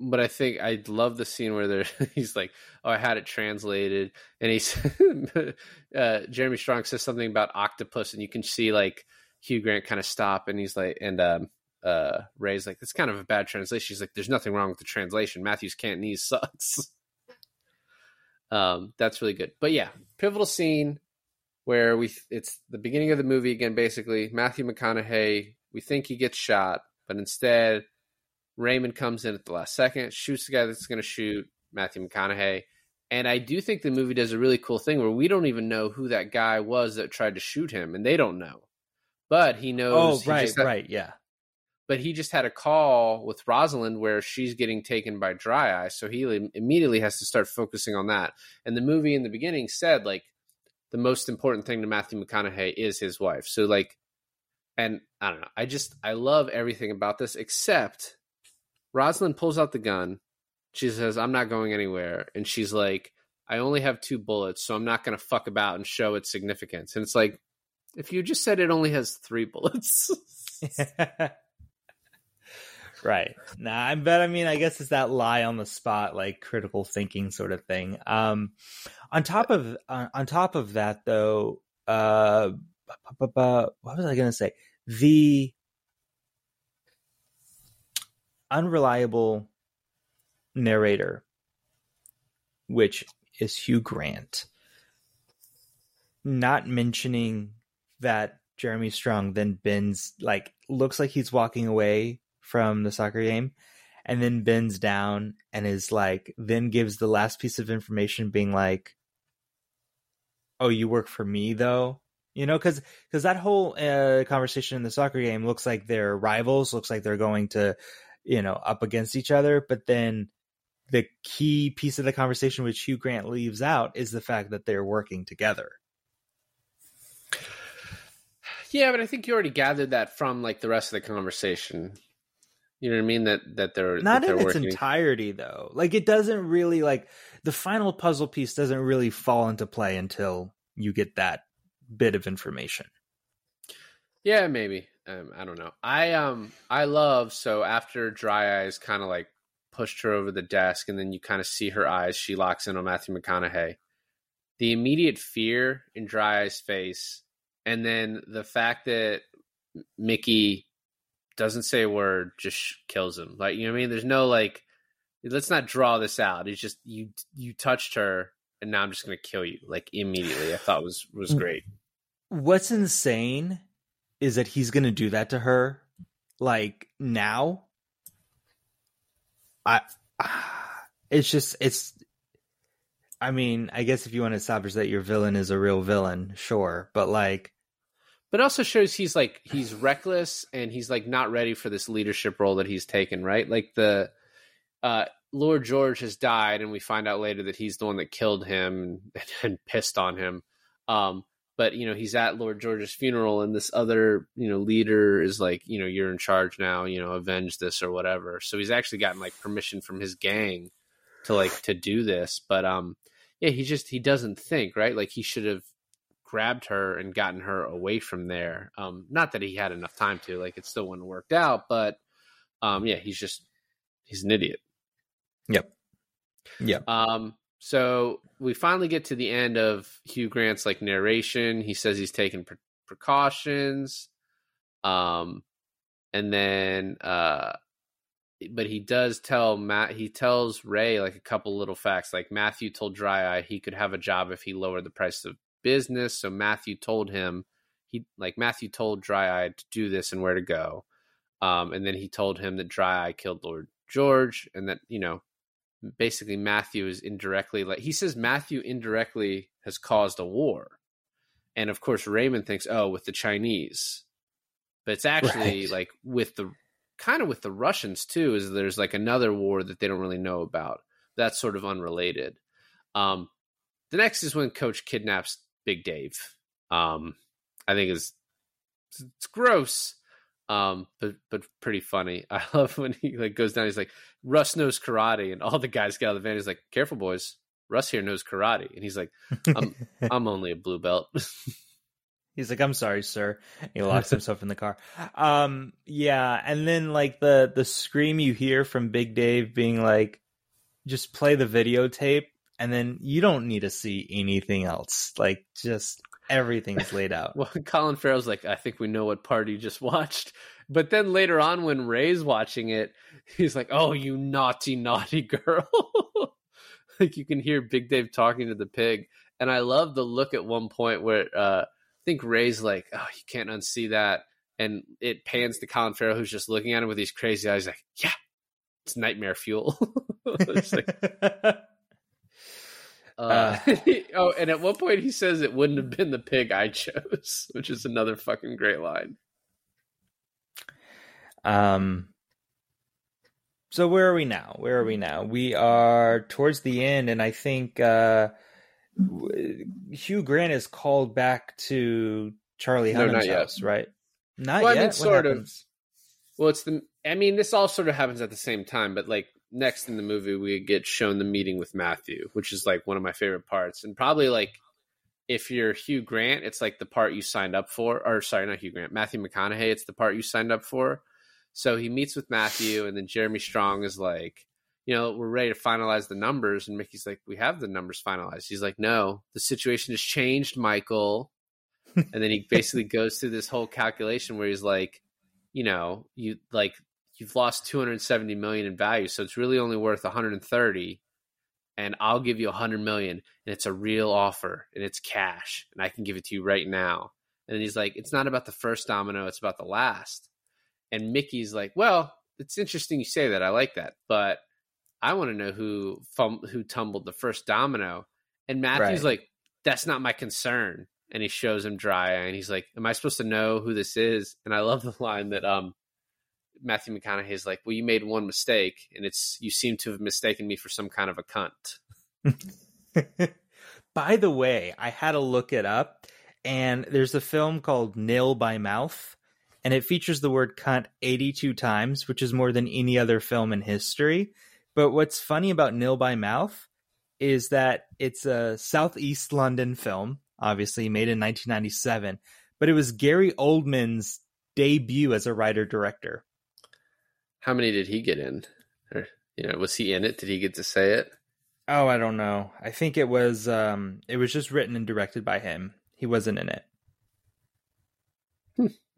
but I think I love the scene where there he's like, "Oh, I had it translated," and he's uh, Jeremy Strong says something about octopus, and you can see like Hugh Grant kind of stop, and he's like, and um, uh, Ray's like, "That's kind of a bad translation." She's like, "There's nothing wrong with the translation. Matthew's Cantonese sucks." um, that's really good. But yeah, pivotal scene where we it's the beginning of the movie again basically matthew mcconaughey we think he gets shot but instead Raymond comes in at the last second, shoots the guy that's going to shoot Matthew McConaughey. And I do think the movie does a really cool thing where we don't even know who that guy was that tried to shoot him, and they don't know. But he Oh, knows. he right, had- right, yeah. But he just had a call with Rosalind where she's getting taken by Dry Eye, so he immediately has to start focusing on that. And the movie in the beginning said like the most important thing to Matthew McConaughey is his wife. So like, and I don't know. I just I love everything about this except Rosalind pulls out the gun. She says, "I'm not going anywhere," and she's like, "I only have two bullets, so I'm not going to fuck about and show its significance." And it's like, if you just said it only has three bullets. right. Nah, I bet I mean I guess it's that lie on the spot, like critical thinking sort of thing. Um on top of on, on top of that though, uh what was I gonna say? The unreliable narrator, which is Hugh Grant, not mentioning that Jeremy Strong then bends like looks like he's walking away from the soccer game and then bends down and is like then gives the last piece of information being like oh you work for me though? You know because because that whole uh, conversation in the soccer game looks like they're rivals looks like they're going to you know up against each other but then the key piece of the conversation which hugh grant leaves out is the fact that they're working together Yeah, but I think you already gathered that from like the rest of the conversation. You know what I mean? That that they're not that in they're its working. entirety though like it doesn't really like the final puzzle piece doesn't really fall into play until you get that bit of information Yeah, maybe. Um, I don't know. I um I love so after Dry Eyes kind of like pushed her over the desk, and then you kind of see her eyes. She locks in on Matthew McConaughey. The immediate fear in Dry Eye's face, and then the fact that Mickey doesn't say a word, just kills him. Like you know what I mean? There's no like, let's not draw this out. It's just you you touched her, and now I'm just gonna kill you like immediately. I thought was was great. what's insane is that he's gonna do that to her like now i it's just it's i mean i guess if you want to establish that your villain is a real villain sure but like but also shows he's like he's reckless and he's like not ready for this leadership role that he's taken right? Like the uh lord george has died and we find out later that he's the one that killed him and, and pissed on him. Um but you know he's at lord george's funeral and this other you know leader is like you know you're in charge now you know avenge this or whatever. So he's actually gotten like permission from his gang to like to do this. But um yeah he just he doesn't think right? Like he should have grabbed her and gotten her away from there um not that he had enough time to like it still wouldn't have worked out but um yeah he's just he's an idiot yep yep um, so we finally get to the end of Hugh Grant's like narration. He says he's taking pre- precautions. Um, and then, uh, but he does tell Matt, he tells Ray like a couple little facts. Like Matthew told Dry Eye he could have a job if he lowered the price of business. So Matthew told him, he like Matthew told Dry Eye to do this and where to go. Um, and then he told him that Dry Eye killed Lord George and that, you know, basically Matthew is indirectly like he says Matthew indirectly has caused a war. And of course Raymond thinks, oh, with the Chinese. But it's actually Right. like with the kind of with the Russians too, is there's like another war that they don't really know about. That's sort of unrelated. Um the next is when Coach kidnaps Big Dave. Um I think is it's gross um but but pretty funny i love when he like goes down he's like russ knows karate and all the guys get out of the van he's like careful boys russ here knows karate and he's like I'm- i'm only a blue belt He's like, "I'm sorry, sir." He locks himself in the car. Um, yeah, and then like the the scream you hear from Big Dave being like, "Just play the videotape," and then you don't need to see anything else. Like, just everything's laid out. well colin farrell's like i think we know what part you just watched but then later on when ray's watching it he's like oh you naughty naughty girl like you can hear big dave talking to the pig and i love the look at one point where uh I think Ray's like, oh, you can't unsee that. And it pans to Colin Farrell, who's just looking at him with these crazy eyes, like, yeah, it's nightmare fuel. Like, Uh. uh, oh, and at one point he says it wouldn't have been the pig I chose, which is another fucking great line. Um. So where are we now? Where are we now? We are towards the end, and I think uh, Hugh Grant is called back to Charlie No, Hunnam's yet. house, right? Not Well, I yet. mean, What sort of. Well, it's the. I mean, this all sort of happens at the same time, but like next in the movie, we get shown the meeting with Matthew, which is like one of my favorite parts, and probably like if you're Hugh Grant, it's like the part you signed up for, or sorry, not Hugh Grant, Matthew McConaughey, it's the part you signed up for. So he meets with Matthew, and then Jeremy Strong is like, you know, we're ready to finalize the numbers, and Mickey's like, we have the numbers finalized. He's like, no, the situation has changed, Michael. and then he basically goes through this whole calculation where he's like, you know, you like you've lost 270 million in value, so it's really only worth 130 and I'll give you 100 million and it's a real offer and it's cash and I can give it to you right now. And he's like, it's not about the first domino, it's about the last. And Mickey's like, well, it's interesting you say that. I like that, but I want to know who fum- who tumbled the first domino. And Matthew's Right. like, that's not my concern. And he shows him dry eye and he's like, am I supposed to know who this is? And I love the line that um Matthew McConaughey is like, well, you made one mistake and it's you seem to have mistaken me for some kind of a cunt. By the way, I had to look it up, and there's a film called Nil by Mouth, and it features the word cunt 82 times, which is more than any other film in history. But what's funny about Nil by Mouth is that it's a Southeast London film, obviously made in 1997, but it was Gary Oldman's debut as a writer director. How many did he get in? Or you know, was he in it? Did he get to say it? Oh, I don't know. I think it was um it was just written and directed by him. He wasn't in it.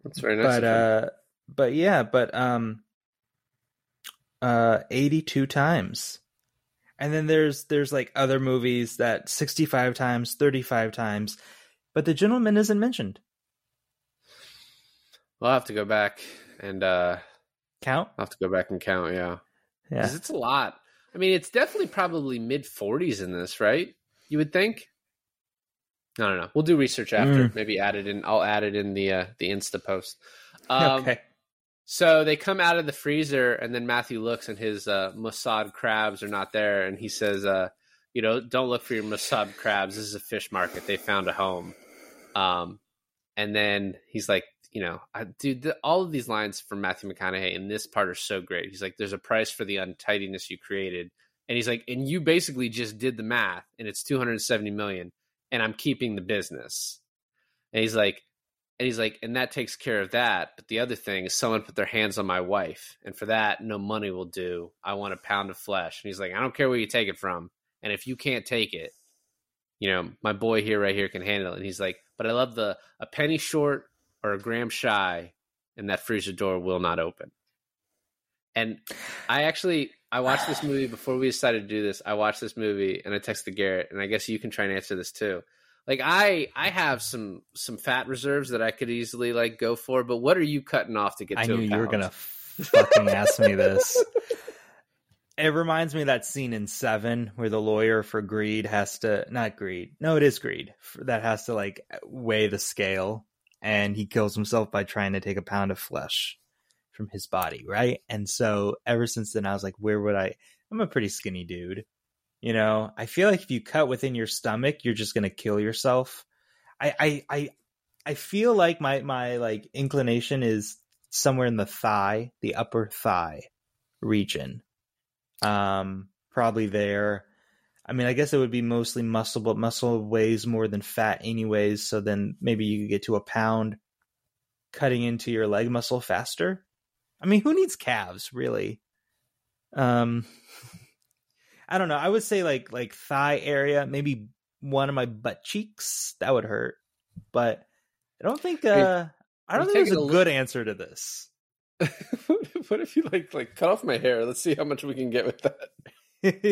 That's very nice. but uh but yeah but um uh 82 times and then there's there's like other movies that 65 times 35 times but the gentleman isn't mentioned we'll have to go back and uh count I'll have to go back and count, yeah. yeah 'Cause it's a lot. I mean, it's definitely probably mid forties in this, right? You would think. I don't know. We'll do research after. Mm. Maybe add it in. I'll add it in the uh, the Insta post. Um, okay So they come out of the freezer, and then Matthew looks, and his uh, Mossad crabs are not there, and he says, uh, "You know, don't look for your Mossad crabs. This is a fish market. They found a home." Um, and then he's like, "You know, I, dude, the, all of these lines from Matthew McConaughey in this part are so great." He's like, "There's a price for the untidiness you created," and he's like, "And you basically just did the math, and it's 270 million, and I'm keeping the business." And he's like, and he's like, and that takes care of that. But the other thing is someone put their hands on my wife. And for that, no money will do. I want a pound of flesh. And he's like, I don't care where you take it from. And if you can't take it, you know, my boy here, right here can handle it. And he's like, but I love the a penny short or a gram shy, and that freezer door will not open. And I actually I watched this movie before we decided to do this. I watched this movie and I texted Garrett, and I guess you can try and answer this too like i i have some some fat reserves that i could easily like go for but what are you cutting off to get i to knew a you were gonna fucking ask me this it reminds me of that scene in seven where the lawyer for greed has to not greed no it is greed that has to like weigh the scale and he kills himself by trying to take a pound of flesh from his body right? And so ever since then i was like where would i i'm a pretty skinny dude you know? I feel like if you cut within your stomach you're just gonna kill yourself. I i i, I feel like my my like inclination is somewhere in the thigh the upper thigh region. Um probably there i mean i guess it would be mostly muscle but muscle weighs more than fat anyways so then maybe you could get to a pound cutting into your leg muscle faster. I mean who needs calves really? Um i don't know. I would say like like thigh area maybe one of my butt cheeks. That would hurt. But i don't think uh i don't think there's a a good answer to this. What if you like like cut off my hair? Let's see how much we can get with that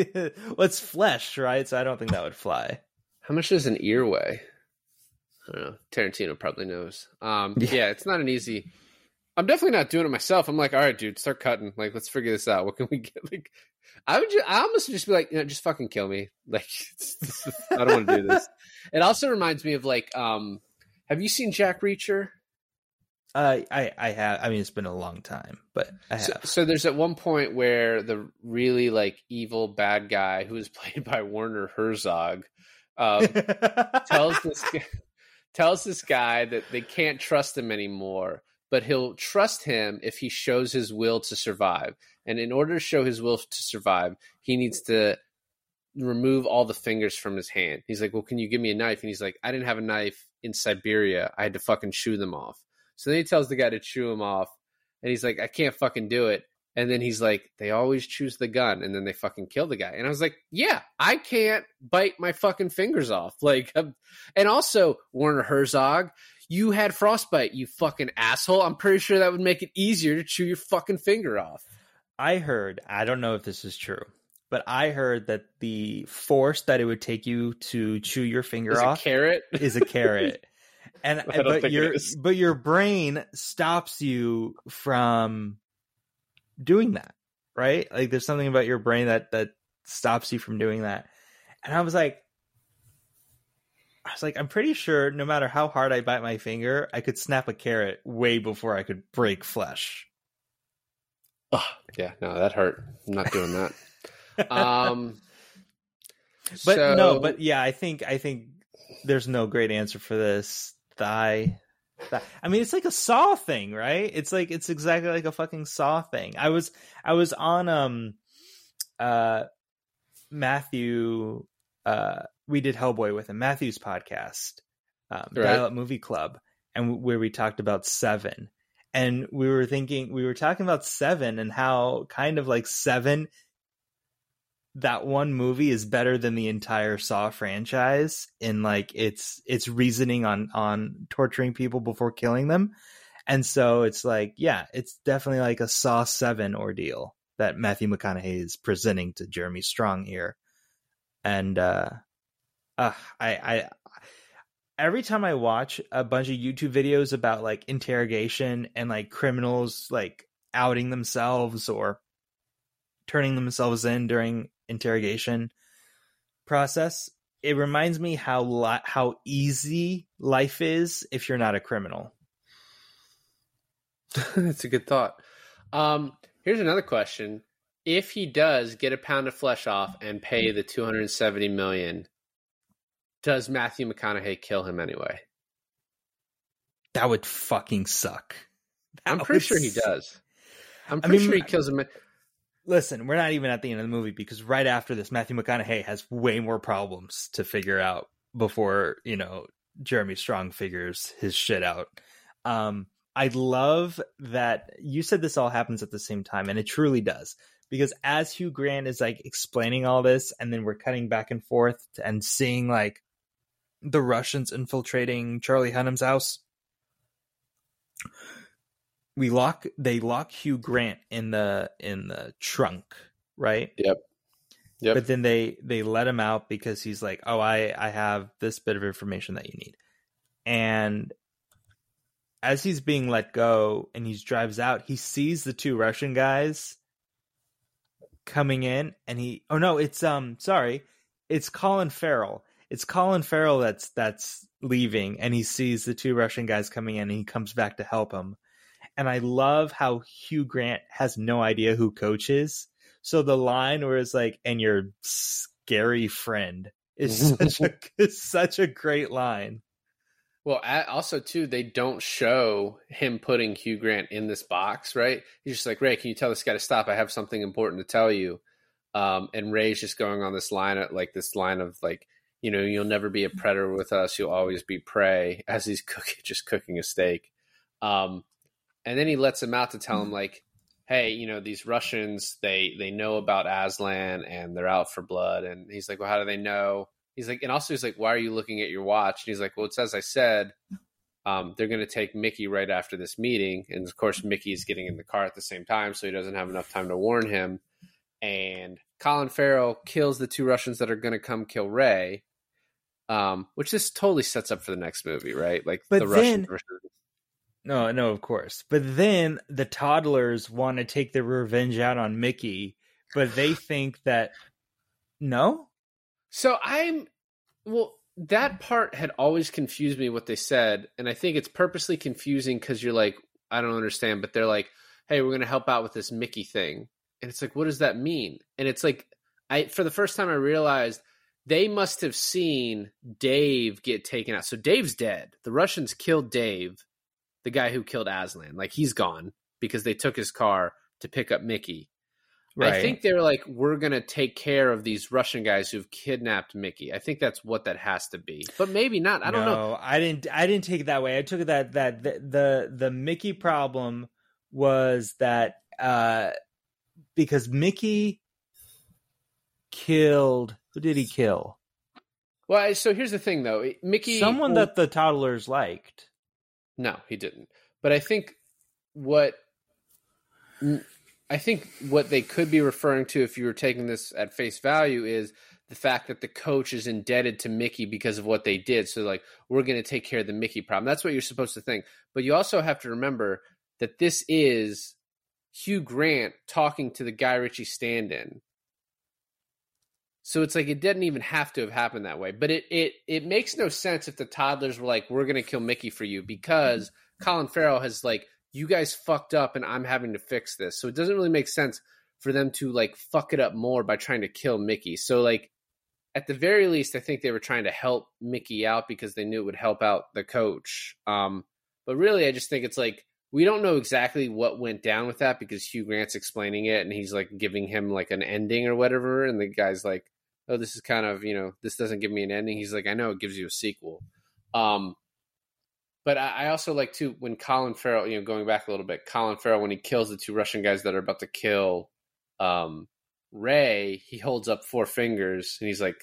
well, it's flesh, right? So I don't think that would fly. how much does an ear weigh i don't know tarantino probably knows um Yeah. yeah, it's not an easy I'm definitely not doing it myself. I'm like, all right, dude, start cutting. Like, let's figure this out. What can we get? Like, I would, just, I almost just be like, you know, just fucking kill me. Like, I don't want to do this. It also reminds me of like, um, have you seen Jack Reacher? Uh, I I have. I mean, it's been a long time, but I So, have. so there's at one point where the really like evil bad guy who is played by Werner Herzog um, tells this guy, tells this guy that they can't trust him anymore, but he'll trust him if he shows his will to survive. And in order to show his will to survive, he needs to remove all the fingers from his hand. He's like, "Well, can you give me a knife?" And he's like, "I didn't have a knife in Siberia. I had to fucking chew them off." So then he tells the guy to chew him off, and he's like, "I can't fucking do it." And then he's like, "They always choose the gun, and then they fucking kill the guy." And I was like, "Yeah, I can't bite my fucking fingers off." Like, um, and also Werner Herzog, you had frostbite, you fucking asshole. I'm pretty sure that would make it easier to chew your fucking finger off. I heard. I don't know if this is true, but I heard that the force that it would take you to chew your finger Is a off carrot? is a carrot. And but your but your brain stops you from doing that, right? Like there's something about your brain that that stops you from doing that. And I was like I was like I'm pretty sure no matter how hard I bite my finger, I could snap a carrot way before I could break flesh. Yeah, no, that hurt. I'm not doing that. um, But so- no, but yeah, I think I think there's no great answer for this. Thigh. thigh. I mean, it's like a saw thing, right? It's like it's exactly like a fucking saw thing. I was I was on um uh Matthew uh we did Hellboy with him, Matthew's podcast, um, Right. Dial Up Movie Club, and where we talked about Seven, and we were thinking we were talking about Seven and how kind of like Seven that one movie is better than the entire Saw franchise in like its its reasoning on on torturing people before killing them. And so it's like, yeah, it's definitely like a Saw 7 ordeal that Matthew McConaughey is presenting to Jeremy Strong here. And uh uh I I every time I watch a bunch of YouTube videos about like interrogation and like criminals like outing themselves or turning themselves in during interrogation process it reminds me how li- how easy life is if you're not a criminal That's a good thought. Um, here's another question: If he does get a pound of flesh off and pay the 270 million, does Matthew McConaughey kill him anyway? that would fucking suck That I'm pretty sure he does. I'm I pretty mean, sure he kills him. Listen we're not even at the end of the movie because right after this matthew mcconaughey has way more problems to figure out before you know jeremy strong figures his shit out. Um i love that you said this all happens at the same time and it truly does. Because as hugh grant is like explaining all this and then we're cutting back and forth and seeing like the russians infiltrating charlie hunnam's house we lock they lock Hugh Grant in the in the trunk, right? Yep. Yep. But then they they let him out because he's like, "Oh, I I have this bit of information that you need." And as he's being let go and he drives out, he sees the two Russian guys coming in and he Oh no, it's um sorry. It's Colin Farrell. It's Colin Farrell that's that's leaving and he sees the two Russian guys coming in and he comes back to help him. And I love how Hugh Grant has no idea who coach is. So the line where it's like, and your scary friend is such a is such a great line. Well, also too, they don't show him putting Hugh Grant in this box, right? He's just like, Ray, can you tell this guy to stop? I have something important to tell you. Um, and Ray's just going on this line, of, like this line of like, you know, you'll never be a predator with us. You'll always be prey. As he's cooking, just cooking a steak. Um, and then he lets him out to tell him like, hey, you know, these Russians, they they know about Aslan and they're out for blood. And he's like, well, how do they know? He's like, and also he's like, why are you looking at your watch? And he's like, well, it's as I said, um, they're going to take Mickey right after this meeting. And of course, Mickey's getting in the car at the same time, so he doesn't have enough time to warn him. And Colin Farrell kills the two Russians that are going to come kill Ray, um, which this totally sets up for the next movie, right? Like But the Russian then- version. No, no, of course. But then the toddlers want to take their revenge out on Mickey, but they think that no. So I'm well. That part had always confused me what they said, and I think it's purposely confusing because you're like, I don't understand. But they're like, "Hey, we're going to help out with this Mickey thing," and it's like, what does that mean? And it's like, I for the first time I realized they must have seen Dave get taken out. So Dave's dead. The Russians killed Dave, the guy who killed Aslan. Like he's gone because they took his car to pick up Mickey. I think they were like, we're going to take care of these Russian guys who've kidnapped Mickey. I think that's what that has to be, but maybe not. I don't know. I didn't. I didn't take it that way. I took it that that the the, the Mickey problem was that uh because Mickey killed who did he kill? Well, so here's the thing, though. Mickey, Someone that the toddlers liked. No, he didn't. But I think what I think what they could be referring to, if you were taking this at face value, is the fact that the coach is indebted to Mickey because of what they did. So, like, we're going to take care of the Mickey problem. That's what you're supposed to think. But you also have to remember that this is Hugh Grant talking to the Guy Ritchie stand-in. So it's like it didn't even have to have happened that way. But it it it makes no sense if the toddlers were like, "We're gonna kill Mickey for you," because Colin Farrell has like, "You guys fucked up, and I'm having to fix this." So it doesn't really make sense for them to like fuck it up more by trying to kill Mickey. So like, at the very least, I think they were trying to help Mickey out because they knew it would help out the coach. Um, but really, I just think it's like we don't know exactly what went down with that because Hugh Grant's explaining it and he's like giving him like an ending or whatever, and the guy's like, "Oh, this is kind of you know this doesn't give me an ending." He's like, "I know it gives you a sequel." Um, but I, I also like to when Colin Farrell, you know, going back a little bit, Colin Farrell when he kills the two Russian guys that are about to kill um, Ray, he holds up four fingers and he's like,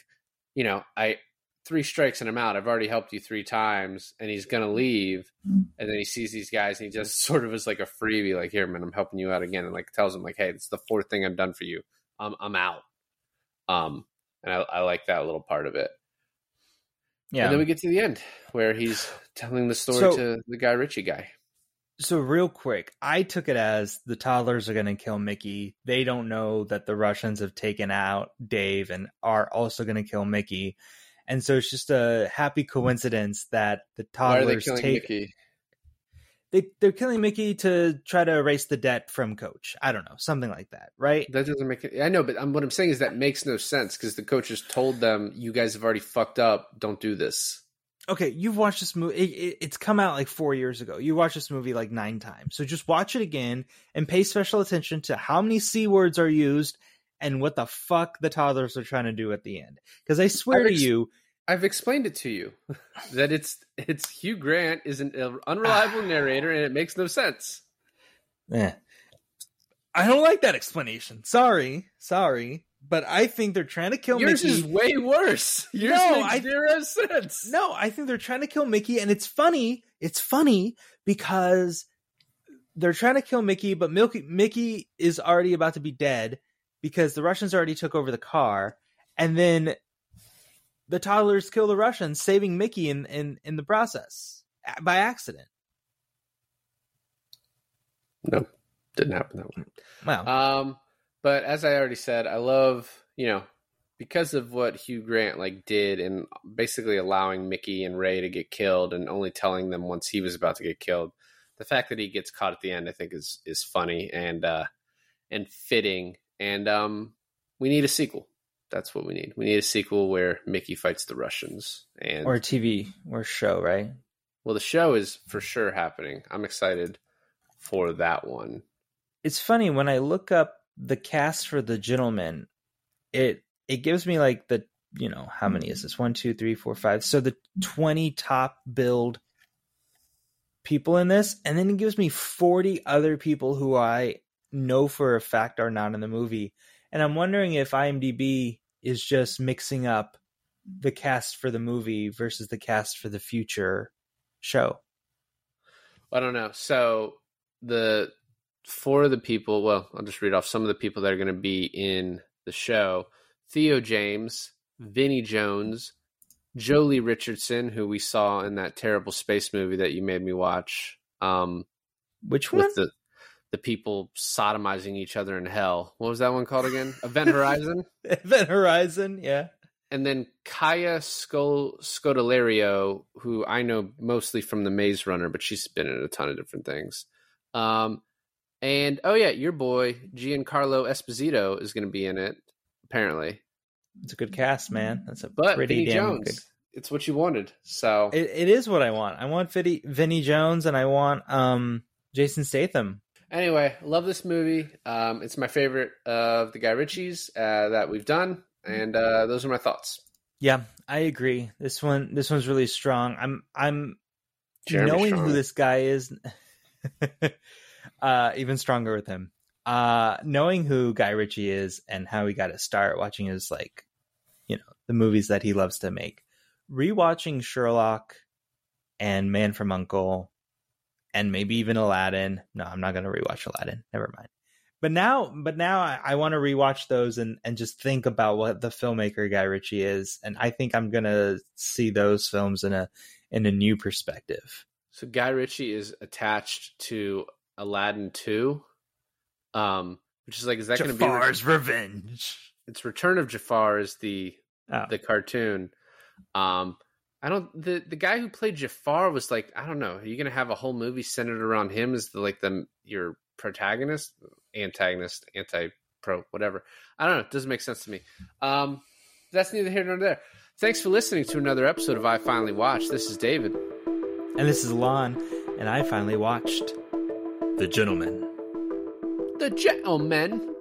you know, I three strikes and I'm out. I've already helped you three times, and he's gonna leave. And then he sees these guys, and he just sort of is like a freebie, like, "Here, man, I'm helping you out again," and like tells him, like, "Hey, it's the fourth thing I've done for you. I'm I'm out." Um, and I, I like that little part of it. Yeah. And then we get to the end where he's telling the story So- to the Guy Ritchie guy. so real quick, I took it as the toddlers are going to kill Mickey. They don't know that the Russians have taken out Dave and are also going to kill Mickey. And so it's just a happy coincidence that the Why are they toddlers take Mickey? They they're killing Mickey to try to erase the debt from Coach. I don't know, something like that, right? That doesn't make it. I know, but um, what I'm saying is that makes no sense because the coach just told them, "You guys have already fucked up. Don't do this." okay, you've watched this movie. It, it, it's come out like four years ago. You watched this movie like nine times. So just watch it again and pay special attention to how many c words are used and what the fuck the toddlers are trying to do at the end. Because I swear I've to you, I've explained it to you that it's it's Hugh Grant is an unreliable narrator and it makes no sense. eh, I don't like that explanation. Sorry, sorry, but I think they're trying to kill Yours Mickey. is way worse. Yours No, makes I- zero sense. No, I think they're trying to kill Mickey, and it's funny. It's funny because they're trying to kill Mickey, but Milky, Mickey is already about to be dead because the Russians already took over the car, and then the toddlers kill the Russians, saving Mickey in in, in the process by accident. no, didn't happen that way. Wow. Um, but as I already said, I love you know because of what Hugh Grant like did and basically allowing Mickey and Ray to get killed and only telling them once he was about to get killed. The fact that he gets caught at the end, I think, is is funny and uh, and fitting. And um, we need a sequel. That's what we need. We need a sequel where Mickey fights the Russians. And or TV or show, right? well, the show is for sure happening. I'm excited for that one. it's funny when I look up the cast for the gentleman, it it gives me like the you know how many is this one two three four five so the twenty top build people in this, and then it gives me forty other people who I know for a fact are not in the movie, and I'm wondering if IMDb is just mixing up the cast for the movie versus the cast for the future show. I don't know. So the four of the people, well, I'll just read off some of the people that are going to be in the show: Theo James, Vinnie Jones, Joely Richardson, who we saw in that terrible space movie that you made me watch, um, Which one? with the the people sodomizing each other in hell. What was that one called again? Event Horizon. Event Horizon. Yeah. and then Kaya Scol- Scodelario, who I know mostly from the Maze Runner, but she's been in a ton of different things. Um, and oh yeah, your boy Giancarlo Esposito is going to be in it, apparently. It's a good cast, man. That's a But pretty Vinny damn Jones, good. it's what you wanted. So It, it is what I want. I want Vinny, Vinny Jones and I want um Jason Statham. Anyway, love this movie. Um, it's my favorite of the Guy Ritchie's uh, that we've done, and uh, those are my thoughts. Yeah, I agree. This one this one's really strong. I'm I'm Jeremy knowing Strong. who this guy is uh even stronger with him. Uh knowing who Guy Ritchie is and how he got his start watching his like you know, the movies that he loves to make. Rewatching Sherlock and Man from U.N.C.L.E and maybe even Aladdin. No, I'm not gonna rewatch Aladdin. Never mind. But now but now I, I want to rewatch those and, and just think about what the filmmaker Guy Ritchie is. And I think I'm gonna see those films in a in a new perspective. So Guy Ritchie is attached to Aladdin 2, um, which is like, is that going to be? Jafar's Revenge. It's Return of Jafar is the Oh. the cartoon. Um, I don't. The the guy who played Jafar was like, I don't know. Are you going to have a whole movie centered around him as the like the your protagonist, antagonist, anti pro, whatever? I don't know. It doesn't make sense to me. Um, that's neither here nor there. Thanks for listening to another episode of I Finally Watched. This is David. And this is Lon, and I finally watched The Gentlemen. The gentleman.